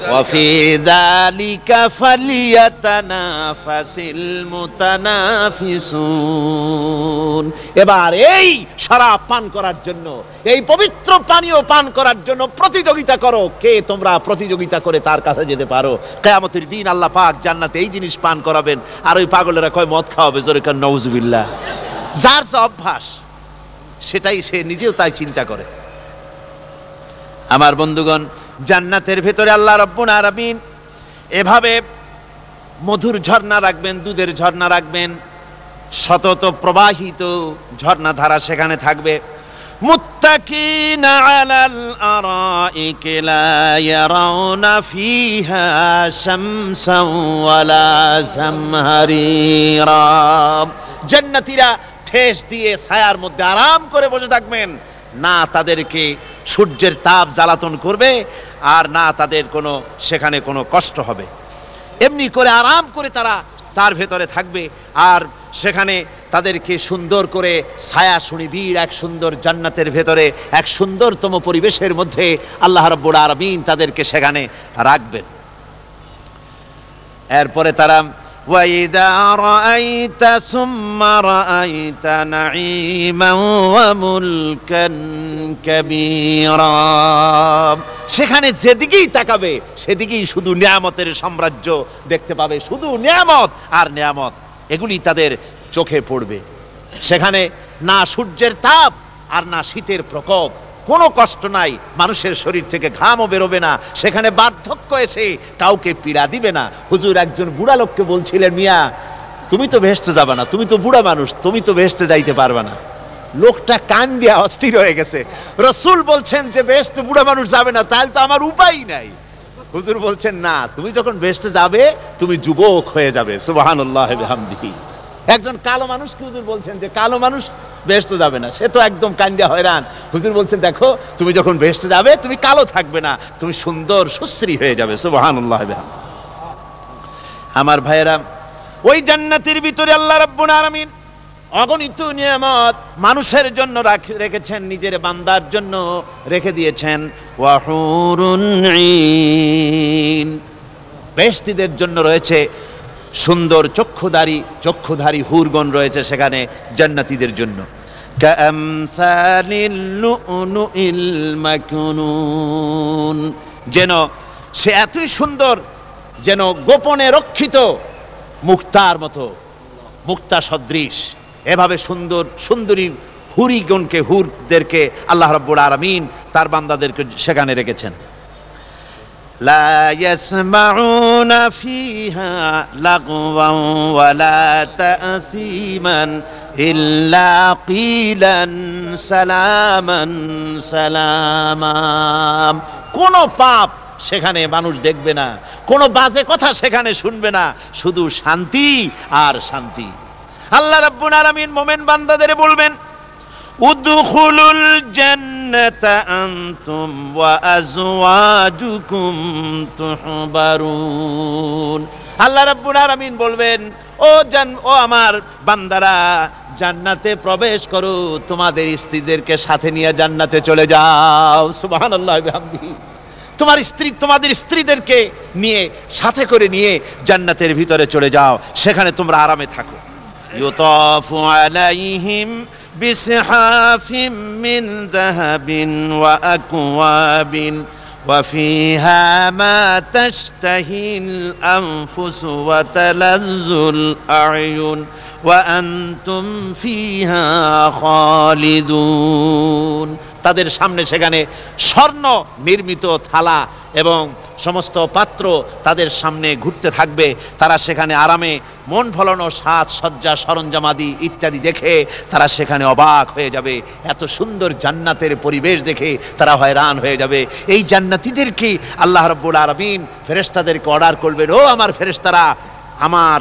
وفي ذلك فليتنافس المتنافسون এবার এই শরাব পান করার জন্য এই পবিত্র পানীয় পান করার জন্য প্রতিযোগিতা করো কে তোমরা প্রতিযোগিতা করে তার কাছে যেতে পারো কেয়ামতের দিন আল্লাহ পাক জান্নাতে এই জিনিস পান করাবেন আর ওই পাগলেরা কয় মদ খাওয়াবে জোরে কান নওজুবিল্লাহ যার যা অভ্যাস সেটাই সে নিজেও তাই চিন্তা করে আমার বন্ধুগণ জান্নাতের ভেতরে আল্লাহ রব্বুল আরামিন এভাবে মধুর ঝর্ণা রাখবেন, দুধের ঝর্ণা রাখবেন শতত প্রবাহিত ঝর্ণা ধারা সেখানে থাকবে। মুত্তাকিন ফিহা জান্নাতীরা ঠেস দিয়ে ছায়ার মধ্যে আরাম করে বসে থাকবেন। না তাদেরকে সূর্যের তাপ জ্বালাতন করবে আর না তাদের কোনো, সেখানে কোনো কষ্ট হবে। এমনি করে আরাম করে তারা তার ভেতরে থাকবে আর সেখানে তাদেরকে সুন্দর করে ছায়া সুনিবিড়, এক সুন্দর জান্নাতের ভেতরে, এক সুন্দরতম পরিবেশের মধ্যে আল্লাহ রব্বুল আরবিন তাদেরকে সেখানে রাখবেন। এরপরে তারা وإذا رأيت ثم رأيت نعيما وملكا كبيرا সেখানে যেদিকেই তাকাবে সেদিকেই শুধু নিয়ামতের সাম্রাজ্য দেখতে পাবে শুধু নিয়ামত আর নিয়ামত এগুলি তাদের চোখে পড়বে সেখানে না সূর্যের তাপ আর না শীতের প্রকোপ কোনো কষ্ট নাই। মানুষের শরীর থেকে ঘামও বেরোবে না। সেখানে বার্ধক্য এসে কাউকে পীড়া দিবে না। হুজুর একজন বুড়া লোককে বলছিলেন, মিয়া, তুমি তো ভেসতে যাবে না, তুমি তো বুড়া মানুষ, তুমি তো ভেসতে যাইতে পারবে না। লোকটা কান দিয়া অস্থির হয়ে গেছে। রসুল বলছেন যে বেহেস্তে বুড়া মানুষ যাবে না, তাহলে তো আমার উপায় নাই। হুজুর বলছেন, না, তুমি যখন বেহেস্তে যাবে, তুমি যুবক হয়ে যাবে। সুবহানাল্লাহ, বিহামদিহি। একজন কালো মানুষ কি হুজুর বলছেন যে কালো মানুষ বেহেস্তে যাবে না? সে তো একদম কান্দিয়া হয়রান। হুজুর বলছেন, দেখো, তুমি যখন বেহেস্তে যাবে, তুমি কালো থাকবে না, তুমি সুন্দর, সুশ্রী হয়ে যাবে। আমার ভাইয়েরা, ওই জান্নাতের ভিতরে আল্লাহ রাব্বুল আলামিন অগণিত নিয়ামত মানুষের জন্য রেখেছেন, নিজের বান্দার জন্য রেখে দিয়েছেন। ওয়াহুরুন ঈন। বেহেশতীদের জন্য রয়েছে সুন্দর চক্ষুধারী চক্ষুধারী হুরগণ রয়েছে সেখানে জান্নাতীদের জন্য। যেন সে এতই সুন্দর, যেন গোপনে রক্ষিত, মুক্তার মতো, মুক্তা সদৃশ। এভাবে সুন্দর, সুন্দরী হুরিগণকে, হুরদেরকে আল্লাহ রব্বুল আলমিন তার বান্দাদেরকে সেখানে রেখেছেন। لا يسمعون فيها لغوا ولا تأثيما إلا قيلا سلاما سلاما কোনো পাপ সেখানে মানুষ দেখবে না কোনো বাজে কথা সেখানে শুনবে না শুধু শান্তি আর শান্তি আল্লাহ রাব্বুল আলামিন মোমেন বান্দাদের বলবেন উদখুলুল জান্নাতা আল্লাহ রাব্বুল আলামিন বলবেন, ও জান, ও আমার বান্দারা, জান্নাতে প্রবেশ করো, তোমাদের স্ত্রীদেরকে সাথে নিয়ে জান্নাতে চলে যাও। সুবহানাল্লাহ বিহামদিহি তোমার স্ত্রী, তোমাদের স্ত্রীদেরকে নিয়ে, সাথে করে নিয়ে জান্নাতের ভিতরে চলে যাও। সেখানে তোমরা আরামে থাকো। ইউতাফু আলাইহিম بصحاف من ذهب وأكواب وفيها ما تشتهي الأنفس وتلذ الأعين وأنتم فيها خالدون. তাদের সামনে সেখানে স্বর্ণ নির্মিত থালা এবং সমস্ত পাত্র তাদের সামনে ঘুরতে থাকবে। তারা সেখানে আরামে মন ফলানো সাজ সজ্জা সরঞ্জামাদি ইত্যাদি দেখে তারা সেখানে অবাক হয়ে যাবে। এত সুন্দর জান্নাতের পরিবেশ দেখে তারা হয়রান হয়ে যাবে। এই জান্নাতিদেরকে আল্লাহ রব্বুল আরবিন ফেরেস্তাদেরকে অর্ডার করবেন, ও আমার ফেরেস্তারা আমার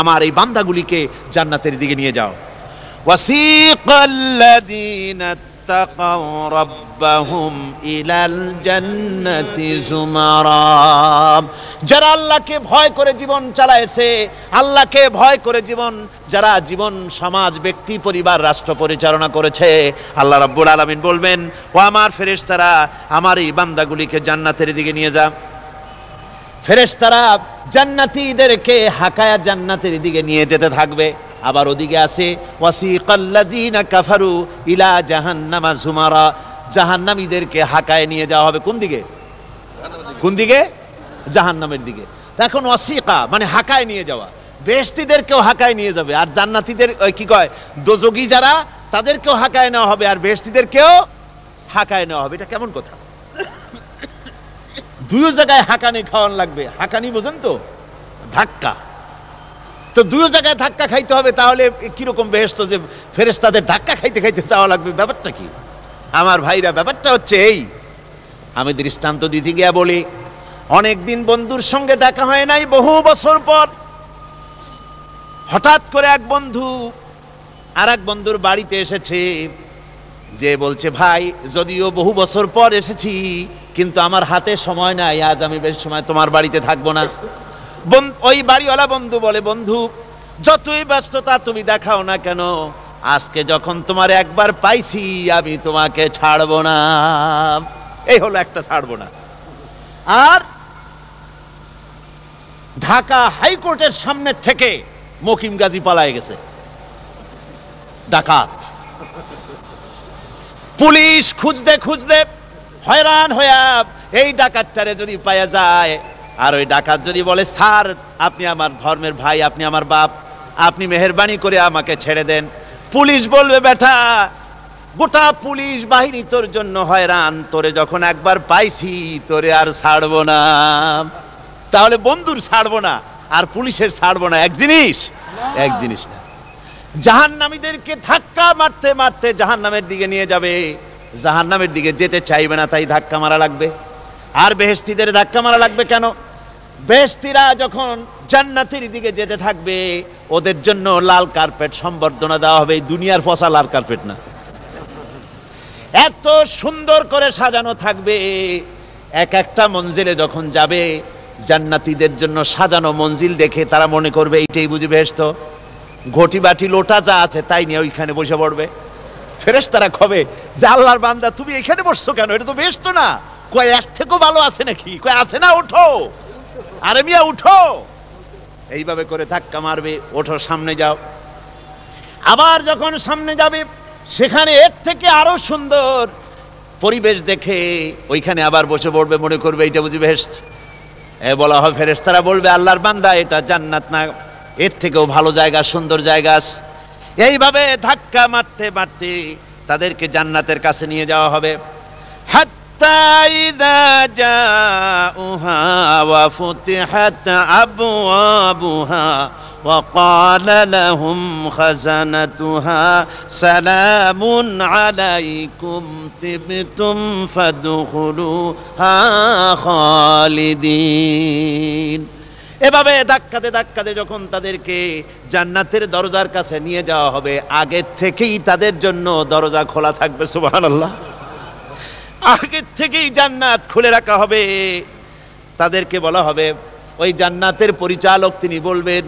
আমার এই বান্দাগুলিকে জান্নাতের দিকে নিয়ে যাও। ওয়াসিকাল্লাযীনা اتقوا ربهم إلى الجنة زمرا যারা আল্লাহকে ভয় করে জীবন চালাইছে আল্লাহকে ভয় করে জীবন যারা জীবন সমাজ ব্যক্তি পরিবার রাষ্ট্র পরিচালনা করেছে আল্লাহ রাব্বুল আলামিন বলবেন ও আমার ফেরেশতারা আমার এই বান্দাগুলিকে জান্নাতের দিকে নিয়ে যা ফেরেশতারা জান্নাতীদেরকে হাকায়া জান্নাতের দিকে নিয়ে যেতে থাকবে আবার ওদিকে আছে কাফারু ইলা জাহান্নামা জুমারা। জাহান্নামীদেরকে হাকায় নিয়ে যাওয়া হবে কোন দিকে? কোন দিকে? জাহান্নামের দিকে। এখন ওয়াসিকা মানে হাকায় নিয়ে যাওয়া। বেহেশতীদেরকেও হাকায় নিয়ে যাবে, আর জান্নাতীদের কি কয়, দোজগী যারা, তাদেরকেও হাকায় নেওয়া হবে, আর বেহেশতীদেরকেও হাকায় নেওয়া হবে। এটা কেমন কথা? দুই জায়গায় হাঁকানি খাওয়ান লাগবে। হাঁকানি বোঝেন তো? ধাক্কা। তো দুই জায়গায় ধাক্কা খাইতে হবে, তাহলে কীরকম বেহেস্ত যে ফেরেস্তাদের ধাক্কা খাইতে খাইতে যাওয়া লাগবে? ব্যাপারটা কি? আমার ভাইরা, ব্যাপারটা হচ্ছে এই। আমি দৃষ্টান্ত দিতে গিয়া বলি অনেক দিন বন্ধুর সঙ্গে দেখা হয় নাই, বহু বছর পর। হঠাৎ করে এক বন্ধু আর এক বন্ধুর বাড়িতে এসেছে, যে বলছে, ভাই, যদিও বহু বছর পর এসেছি, কিন্তু আমার হাতে সময় নাই, আজ আমি বেশি সময় তোমার বাড়িতে থাকব না। ওই বাড়িওয়ালা বন্ধু বলে, বন্ধু, যতই ব্যস্ততা তুমি দেখাও না কেন, আজকে যখন তোমার একবার পাইছি, আমি তোমাকে ছাড়বো না। এই হলো একটা ছাড়বো না। আর ঢাকা হাইকোর্টের সামনে থেকে মকিম গাজী পালায় গেছে। ডাকাত। পুলিশ খুঁজতে খুঁজতে হয়রান হইয়া এই ডাকাতটারে যদি পাওয়া যায় আর ওই ডাকাত যদি বলে, স্যার, আপনি আমার ধর্মের ভাই, আপনি আমার বাপ, আপনি মেহরবানি করে আমাকে ছেড়ে দেন। পুলিশ বলবে, বেটা, গোটা পুলিশ বাহিনী তোর জন্য হয়রান। তোরে যখন একবার পাইছি, তোরে আর ছাড়বো না। তাহলে বন্ধুর ছাড়বো না, আর পুলিশের ছাড়বো না। এক জিনিস এক জিনিস না। জাহান্নামীদেরকে ধাক্কা মারতে মারতে জাহান্নামের দিকে নিয়ে যাবে। জাহান্নামের দিকে যেতে চাইবে না, তাই ধাক্কা মারা লাগবে। আর বেহেস্তিদের ধাক্কা মারা লাগবে কেন? বেহেস্তিরা যখন জান্নাতের দিকে যেতে থাকবে, ওদের জন্য লাল কার্পেট সম্বর্ধনা দেওয়া হবে। দুনিয়ার পচা লাল কার্পেট না। এত সুন্দর করে সাজানো থাকবে। এক একটা মঞ্জিলে যখন যাবে, জান্নাতীদের জন্য সাজানো মঞ্জিল দেখে তারা মনে করবে, এইটাই বুঝি বেহেস্ত ঘটি বাটি লোটা যা আছে তাই নিয়ে ওইখানে বসে পড়বে। ফেরেস তারা কবে, যে আল্লাহর বান্দা, তুমি এখানে বসছো কেন? এটা তো বেশ তো না। কয় এক থেকেও ভালো আছে নাকি? কয়, আছে না উঠো আরে মিয়া উঠো। এইভাবে করে ধাক্কা মারবে ওঠো সামনে যাও। আবার যখন সামনে যাবে সেখানে এর থেকে আরও সুন্দর পরিবেশ দেখে ওইখানে আবার বসে পড়বে মনে করবে এইটা বুঝি বেহেস্ত এ বলা হয় ফেরেশতারা বলবে আল্লাহর বান্দা এটা জান্নাত না। এর থেকেও ভালো জায়গা সুন্দর জায়গা এইভাবে ধাক্কা মারতে মারতে তাদেরকে জান্নাতের কাছে নিয়ে যাওয়া হবে। হাত্তা ইযা জাউহা ওয়া ফুতিহাত আবওয়াবুহা وقال لهم خزنتها سلام عليكم طبتم فادخلوها خالدين এভাবে ধাক্কাতে ধাক্কাতে যখন তাদেরকে জান্নাতের দরজার কাছে নিয়ে যাওয়া হবে আগের থেকেই তাদের জন্য দরজা খোলা থাকবে সুবহানাল্লাহ আগের থেকেই জান্নাত খুলে রাখা হবে। তাদেরকে বলা হবে, ওই জান্নাতের পরিচালক তিনি বলবেন,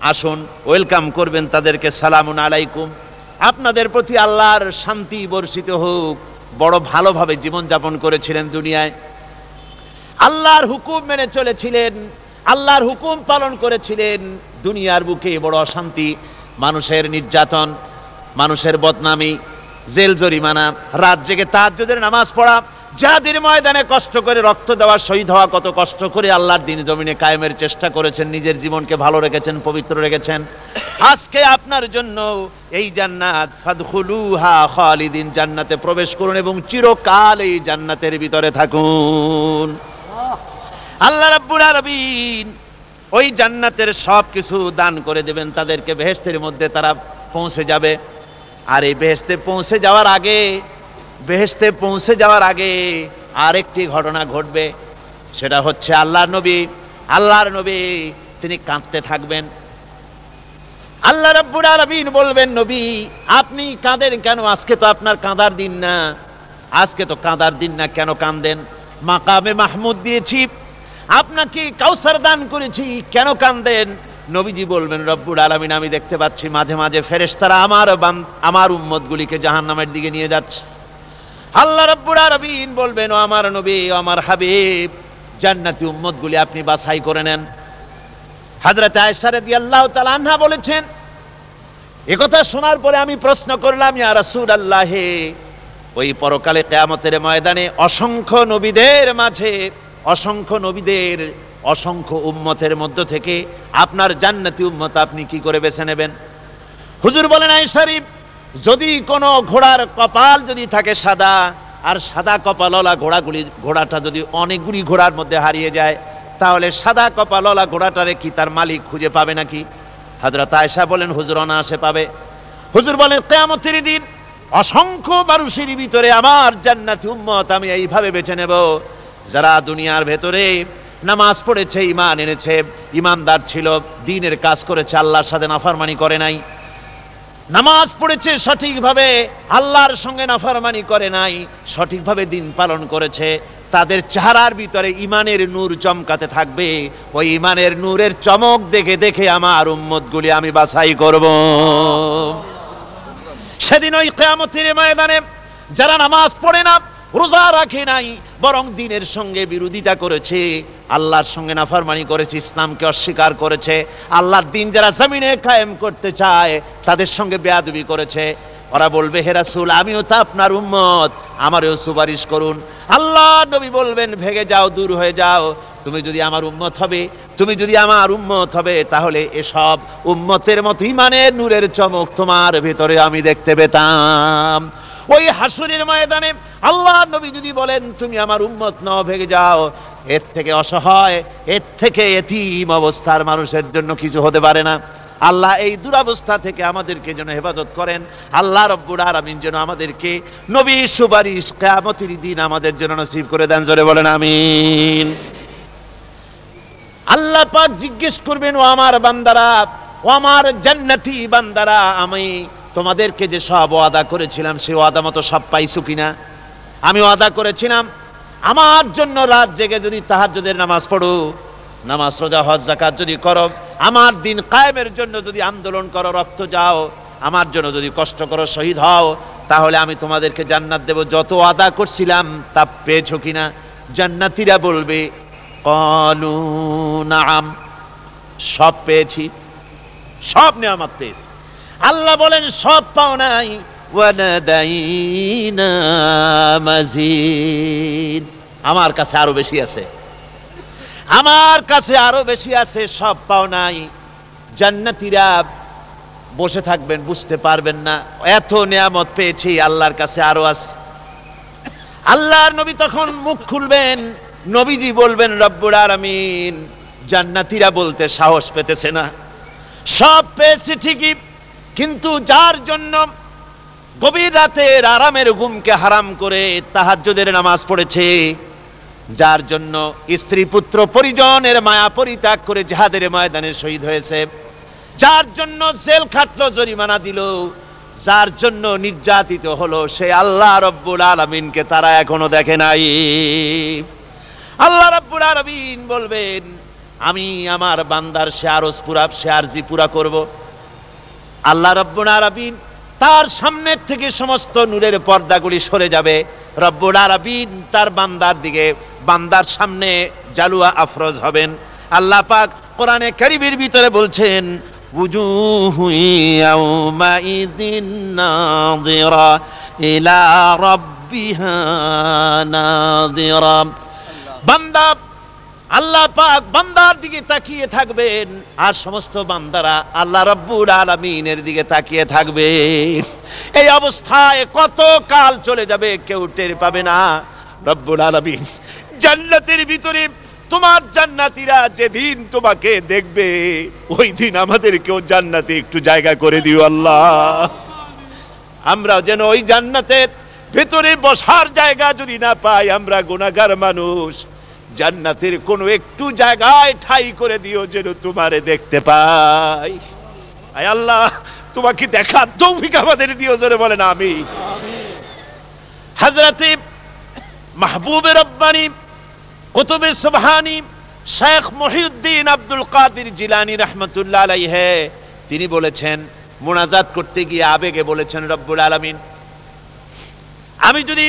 আসুন, ওয়েলকাম করবেন তাদেরকে, সালামুন আলাইকুম। আপনাদের প্রতি আল্লাহর শান্তি বর্ষিত হোক। বড় ভালোভাবে জীবনযাপন করেছিলেন দুনিয়ায়। আল্লাহর হুকুম মেনে চলেছিলেন, আল্লাহর হুকুম পালন করেছিলেন। দুনিয়ার বুকে বড় অশান্তি, মানুষের নির্যাতন, মানুষের বদনামি জেল জরিমানা, রাত জেগে তাহাজ্জুদের নামাজ পড়া, যাদের ময়দানে কষ্ট করে রক্ত দেওয়া শহীদ হওয়া কত কষ্ট করে আল্লাহর দিন জমিনে কায়েমের চেষ্টা করেছেন, নিজের জীবনকে ভালো রেখেছেন, পবিত্র রেখেছেন। আজকে আপনার জন্য এই জান্নাত, ফাদখুলুহা খালিদিন, জান্নাতে প্রবেশ করুন এবং চিরকাল এই জান্নাতের ভিতরে থাকুন। আল্লাহ রাব্বুল আলামিন ওই জান্নাতের সব কিছু দান করে দেবেন, তাদেরকে বেহেশতের মধ্যে তারা পৌঁছে যাবে। আর এই বেহেশতে পৌঁছে যাওয়ার আগে, বেহেশতে পৌঁছে যাওয়ার আগে আরেকটি ঘটনা ঘটবে। সেটা হচ্ছে আল্লাহর নবী আল্লাহর নবী তিনি কাঁদতে থাকবেন। আল্লাহ রাব্বুল বলবেন, নবী, আপনি কাঁদেন কেন? আজকে তো আপনার কাঁদার দিন না। আজকে তো কাঁদার দিন না, কেন কাঁদেন? মাকামে মাহমুদ দিয়েছি। আপনাকে কাউসার দান করেছি, কেন কান্দেন নবীজি বলবেন, রব্বুল আলামিন, আমি দেখতে পাচ্ছি মাঝে মাঝে ফেরেশতারা আমার আমার উম্মতগুলিকে জাহান্নামের দিকে নিয়ে যাচ্ছে। আল্লাহ রব্বুল আলামিন বলবেন, ও আমার নবী, ও আমার হাবিব, জান্নাতি উম্মতগুলি আপনি বাছাই করে নেন। হযরত আয়েশা রাদিয়াল্লাহু তাআলা আনহা বলেছেন একথা শোনার পরে আমি প্রশ্ন করলাম, ইয়া রাসূলুল্লাহ, ওই পরকালে কিয়ামতের ময়দানে অসংখ্য নবীদের মাঝে, অসংখ্য নবীদের অসংখ্য উম্মতের মধ্য থেকে আপনার জান্নাতি উম্মত আপনি কি করে বেছে নেবেন? হুজুর বলেন আই শরীফ, যদি কোনো ঘোড়ার কপাল যদি থাকে সাদা, আর সাদা কপালওয়ালা ঘোড়াগুলি, ঘোড়াটা যদি অনেকগুলি ঘোড়ার মধ্যে হারিয়ে যায়, তাহলে সাদা কপালওয়ালা ঘোড়াটারে কি তার মালিক খুঁজে পাবে নাকি? হজরত আয়সা বলেন, হুজুর অনায়াসে পাবে। হুজুর বলেন, কেয়ামতের দিন অসংখ্য মানুষের ভিতরে আমার জান্নাতি উম্মত আমি এইভাবে বেছে নেব, যারা দুনিয়ার ভেতরে নামাজ পড়েছে, ইমান এনেছে, ইমানদার ছিল, দিনের কাজ করেছে, আল্লাহর সাথে নাফারমানি করে নাই। নামাজ পড়েছে, সঠিকভাবে আল্লাহর সঙ্গে নাফারমানি করে নাই, সঠিকভাবে দিন পালন করেছে। তাদের চেহারার ভিতরে ইমানের নূর চমকাতে থাকবে। ওই ইমানের নূরের চমক দেখে দেখে আমার উম্মতগুলি আমি বাছাই করব। সেদিন ওই কেয়ামতের ময়দানে যারা নামাজ পড়ে না রোজা রাখে নাই, বরং দিনের সঙ্গে বিরোধিতা করেছে। আল্লাহর সঙ্গে নাফরমানি করেছে, ইসলামকে অস্বীকার করেছে। আল্লাহর দিন যারা জমিনে কায়েম করতে চায়, তাদের সঙ্গে বেয়াদবি করেছে। ওরা বলবে, হে রাসূল, আমিও তো আপনার উম্মত, আমারও সুপারিশ করুন। আল্লাহ নবী বলবেন, ভেগে যাও, দূর হয়ে যাও। তুমি যদি আমার উম্মত হবে, তুমি যদি আমার উম্মত হবে, তাহলে এসব উম্মতের মতো ইমানের নূরের চমক তোমার ভেতরে আমি দেখতে পেতাম। ওই হাসুরের ময়দানে আল্লাহ নবী যদি বলেন, তুমি আমার উম্মত নাও ভেগে যাও। এর থেকে অসহায়, এর থেকে এতিম অবস্থার মানুষের জন্য কিছু হতে পারে না। আল্লাহ এই দুরাবস্থা থেকে আমাদেরকে যেন হেফাজত করেন। আল্লাহ রব্বুর আরামিন যেন আমাদেরকে নবী সুপারিশ কেয়ামতির দিন আমাদের জন্য নসিব করে দেন। জোরে বলেন, আমিন। আল্লাহ পাক জিজ্ঞেস করবেন, ও আমার বান্দারা, ও আমার জান্নাতি বান্দারা, আমি তোমাদেরকে যে সব ওয়াদা করেছিলাম, সেই ওয়াদা মতো সব পাইছো কিনা? আমি ওয়াদা করেছিলাম, আমার জন্য রাত জেগে যদি তাহাজ্জুদের নামাজ পড়ো, নামাজ, রোজা, হজ জাকাত যদি করো, আমার দিন কায়েমের জন্য যদি আন্দোলন করো, রক্ত যাও, আমার জন্য যদি কষ্ট করো, শহীদ হও, তাহলে আমি তোমাদেরকে জান্নাত দেব। যত ওয়াদা করছিলাম, তা পেয়েছ কিনা? জান্নাতিরা বলবে, কলু, নাম, সব পেয়েছি, সব নেয়ামত পেয়েছি। আল্লাহ বলেন, সব পাও নাই। মাজিদ। আমার কাছে আরও বেশি আছে। আমার কাছে আরও বেশি আছে, সব পাও নাই। জান্নাতীরা বসে থাকবেন, বুঝতে পারবেন না। এত নিয়ামত পেয়েছি, আল্লাহর কাছে আরও আছে। আল্লাহর নবী তখন মুখ খুলবেন, নবীজি বলবেন রব্বুর আলামিন। জান্নাতীরা বলতে সাহস পেতেছে না। সব পেয়েছি ঠিকই কিন্তু যার জন্য গভীর রাতের আরামের ঘুমকে হারাম করে তাহাজ্জুদের নামাজ পড়েছে, যার জন্য স্ত্রী পুত্র পরিজনের মায়া পরিত্যাগ করে জিহাদের ময়দানে শহীদ হয়েছে, যার জন্য জেল খাটলো, জরিমানা দিল, যার জন্য নির্যাতিত হলো, সে আল্লাহ রব্বুল আলমিনকে তারা এখনও দেখে নাই। আল্লাহ রব্বুল আলমিন বলবেন, আমি আমার বান্দার শেয়ারস পুরা, শেয়ারজি পুরা করব। আল্লাহ রব্বুল আরবিন তার সামনের থেকে সমস্ত নূরের পর্দাগুলি সরে যাবে। রব্বুল আরবিন তার বান্দার দিকে, বান্দার সামনে জালুয়া আফরোজ হবেন। আল্লাহ পাক কোরআনে কারিবির ভিতরে বলছেন বান্দা আল্লাহ পাক বান্দার দিকে তাকিয়ে থাকবেন আর সমস্ত বান্দারা আল্লাহ রব্বুল আলমিনের দিকে তাকিয়ে থাকবে এই অবস্থায় কত কাল চলে যাবে কেউ টের পাবে না। রব্বুল আলমিন জান্নাতের ভিতরে তোমার জান্নাতিরা যেদিন তোমাকে দেখবে, ওই দিন আমাদেরকেও জান্নাতে একটু জায়গা করে দিও আল্লাহ। আমরা যেন ওই জান্নাতের ভেতরে বসার জায়গা যদি না পাই, আমরা গুণাগার মানুষ। জান্নাতের কোনো একটু জায়গায় ঠাই করে দিও যেন তোমারে দেখতে পাই। আয় আল্লাহ, তোমাকে দেখার তৌফিক আমাদের দিও জোরে বলেন আমি হাজরাতে মাহবুবে রব্বানি, কুতুবে সুবহানি, শেখ মহিউদ্দিন আব্দুল কাদির জিলানি রহমতুল্লাহ আলাইহে, তিনি বলেছেন, মোনাজাত করতে গিয়ে আবেগে বলেছেন, রব্বুল আলামিন, আমি যদি,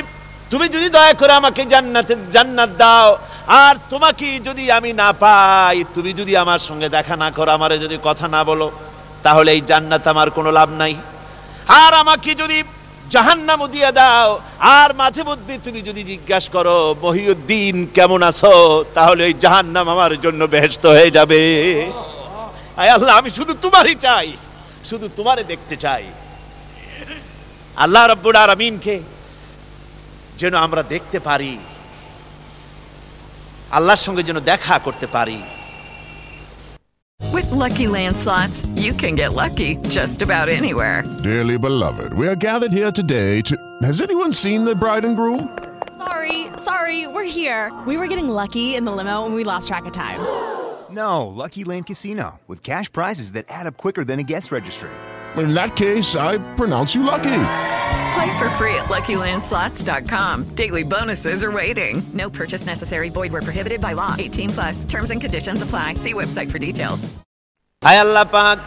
তুমি যদি দয়া করে আমাকে জান্নাতে, জান্নাত দাও আর তোমাকে যদি আমি না পাই, তুমি যদি আমার সঙ্গে দেখা না করো, আমারে যদি কথা না বলো, তাহলে এই জান্নাত আমার কোনো লাভ নাই। আর আমাকে যদি জাহান্নাম দিয়ে দাও, আর মাঝে মধ্যে তুমি যদি জিজ্ঞাসা করো, মহিউদ্দিন, কেমন আছো? তাহলে ওই জাহান্নাম আমার জন্য বেহেস্ত হয়ে যাবে। আল্লাহ, আমি শুধু তোমারই চাই, শুধু তোমারে দেখতে চাই। আল্লাহ রব্বুল আলমিনকে যেন আমরা দেখতে পারি আল্লাহর সঙ্গে যেন দেখা করতে পারি With Lucky Land slots, you can get lucky just about anywhere. Dearly beloved, we are gathered here today to. Has anyone seen the bride and groom? Sorry, sorry, we're here. We were getting lucky in the limo and we lost track of time. No, Lucky Land Casino, with cash prizes that add up quicker than a guest registry. In that case, I pronounce you lucky. Play for free at LuckyLandSlots.com. Daily bonuses are waiting. No purchase necessary. Void where prohibited by law. 18 plus. Terms and conditions apply. See website for details. হায় আল্লাহ পাক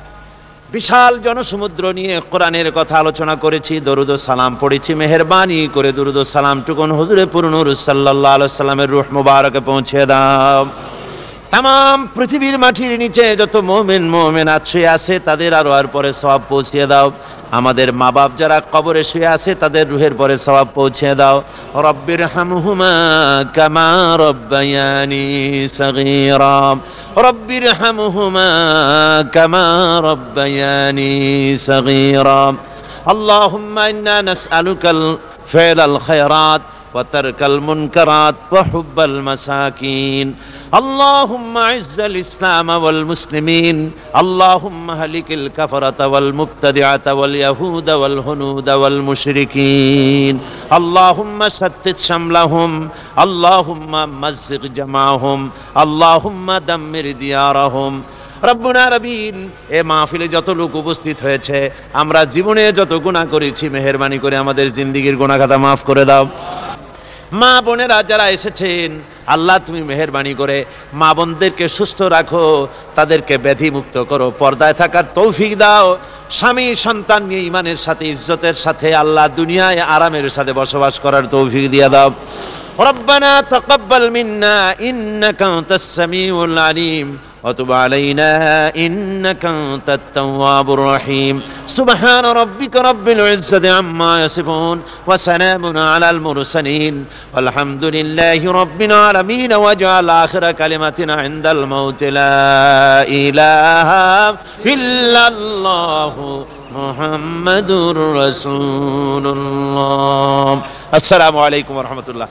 বিশাল জনসমুদ্র নিয়ে কোরআনের কথা আলোচনা করেছি দরুদ সালাম পড়েছি মেহরবানি করে দরুদ সালাম টুকুন হুজুরে পুরনুর সাল্লাল্লাহু আলাইহি সাল্লামের মুবারকে পৌঁছে দাও তাম পৃথিবীর মাটির নিচে যত মোমেন মোমেন শুয়ে আছে তাদের আরো আর পরে সওয়াব পৌঁছিয়ে দাও আমাদের মা বাপ যারা কবরে শুয়ে আছে তাদের রুহের পরে সওয়াব পৌঁছে দাও রব্বির হামহুমা কামা রব্বায়ানি সগীরা রব্বির হামহুমা কামা রব্বায়ানি সগীরা اللهم إنا نسألك فعل الخيرات وترك المنكرات وحب المساكين اللهم اعز الاسلام والمسلمين اللهم هلك الكفره والمبتدعه واليهود والهنود والمشركين اللهم شتت شملهم اللهم مزق جمعهم اللهم دمر ديارهم রব্বুনা রবিন এ মাহফিলে যত লোক উপস্থিত হয়েছে আমরা জীবনে যত গুণা করেছি মেহরবানি করে আমাদের জিন্দিগির গুণাখাতা মাফ করে দাও মা বোনেরা যারা এসেছেন আল্লাহ তুমি মেহরবানি করে মা বোনদেরকে সুস্থ রাখো তাদেরকে ব্যাধি মুক্ত করো পর্দায় থাকার তৌফিক দাও স্বামী সন্তান নিয়ে ইমানের সাথে ইজ্জতের সাথে আল্লাহ দুনিয়ায় আরামের সাথে বসবাস করার তৌফিক দিয়ে দাও ربنا تقبل منا إنك أنت السميع العليم وتب علينا إنك أنت التواب الرحيم. سبحان ربك رب العزة عما يصفون وسلام على المرسلين. والحمد لله رب العالمين واجعل آخر كلمتنا عند الموت لا إله إلا الله محمد رسول الله. السلام عليكم ورحمة الله.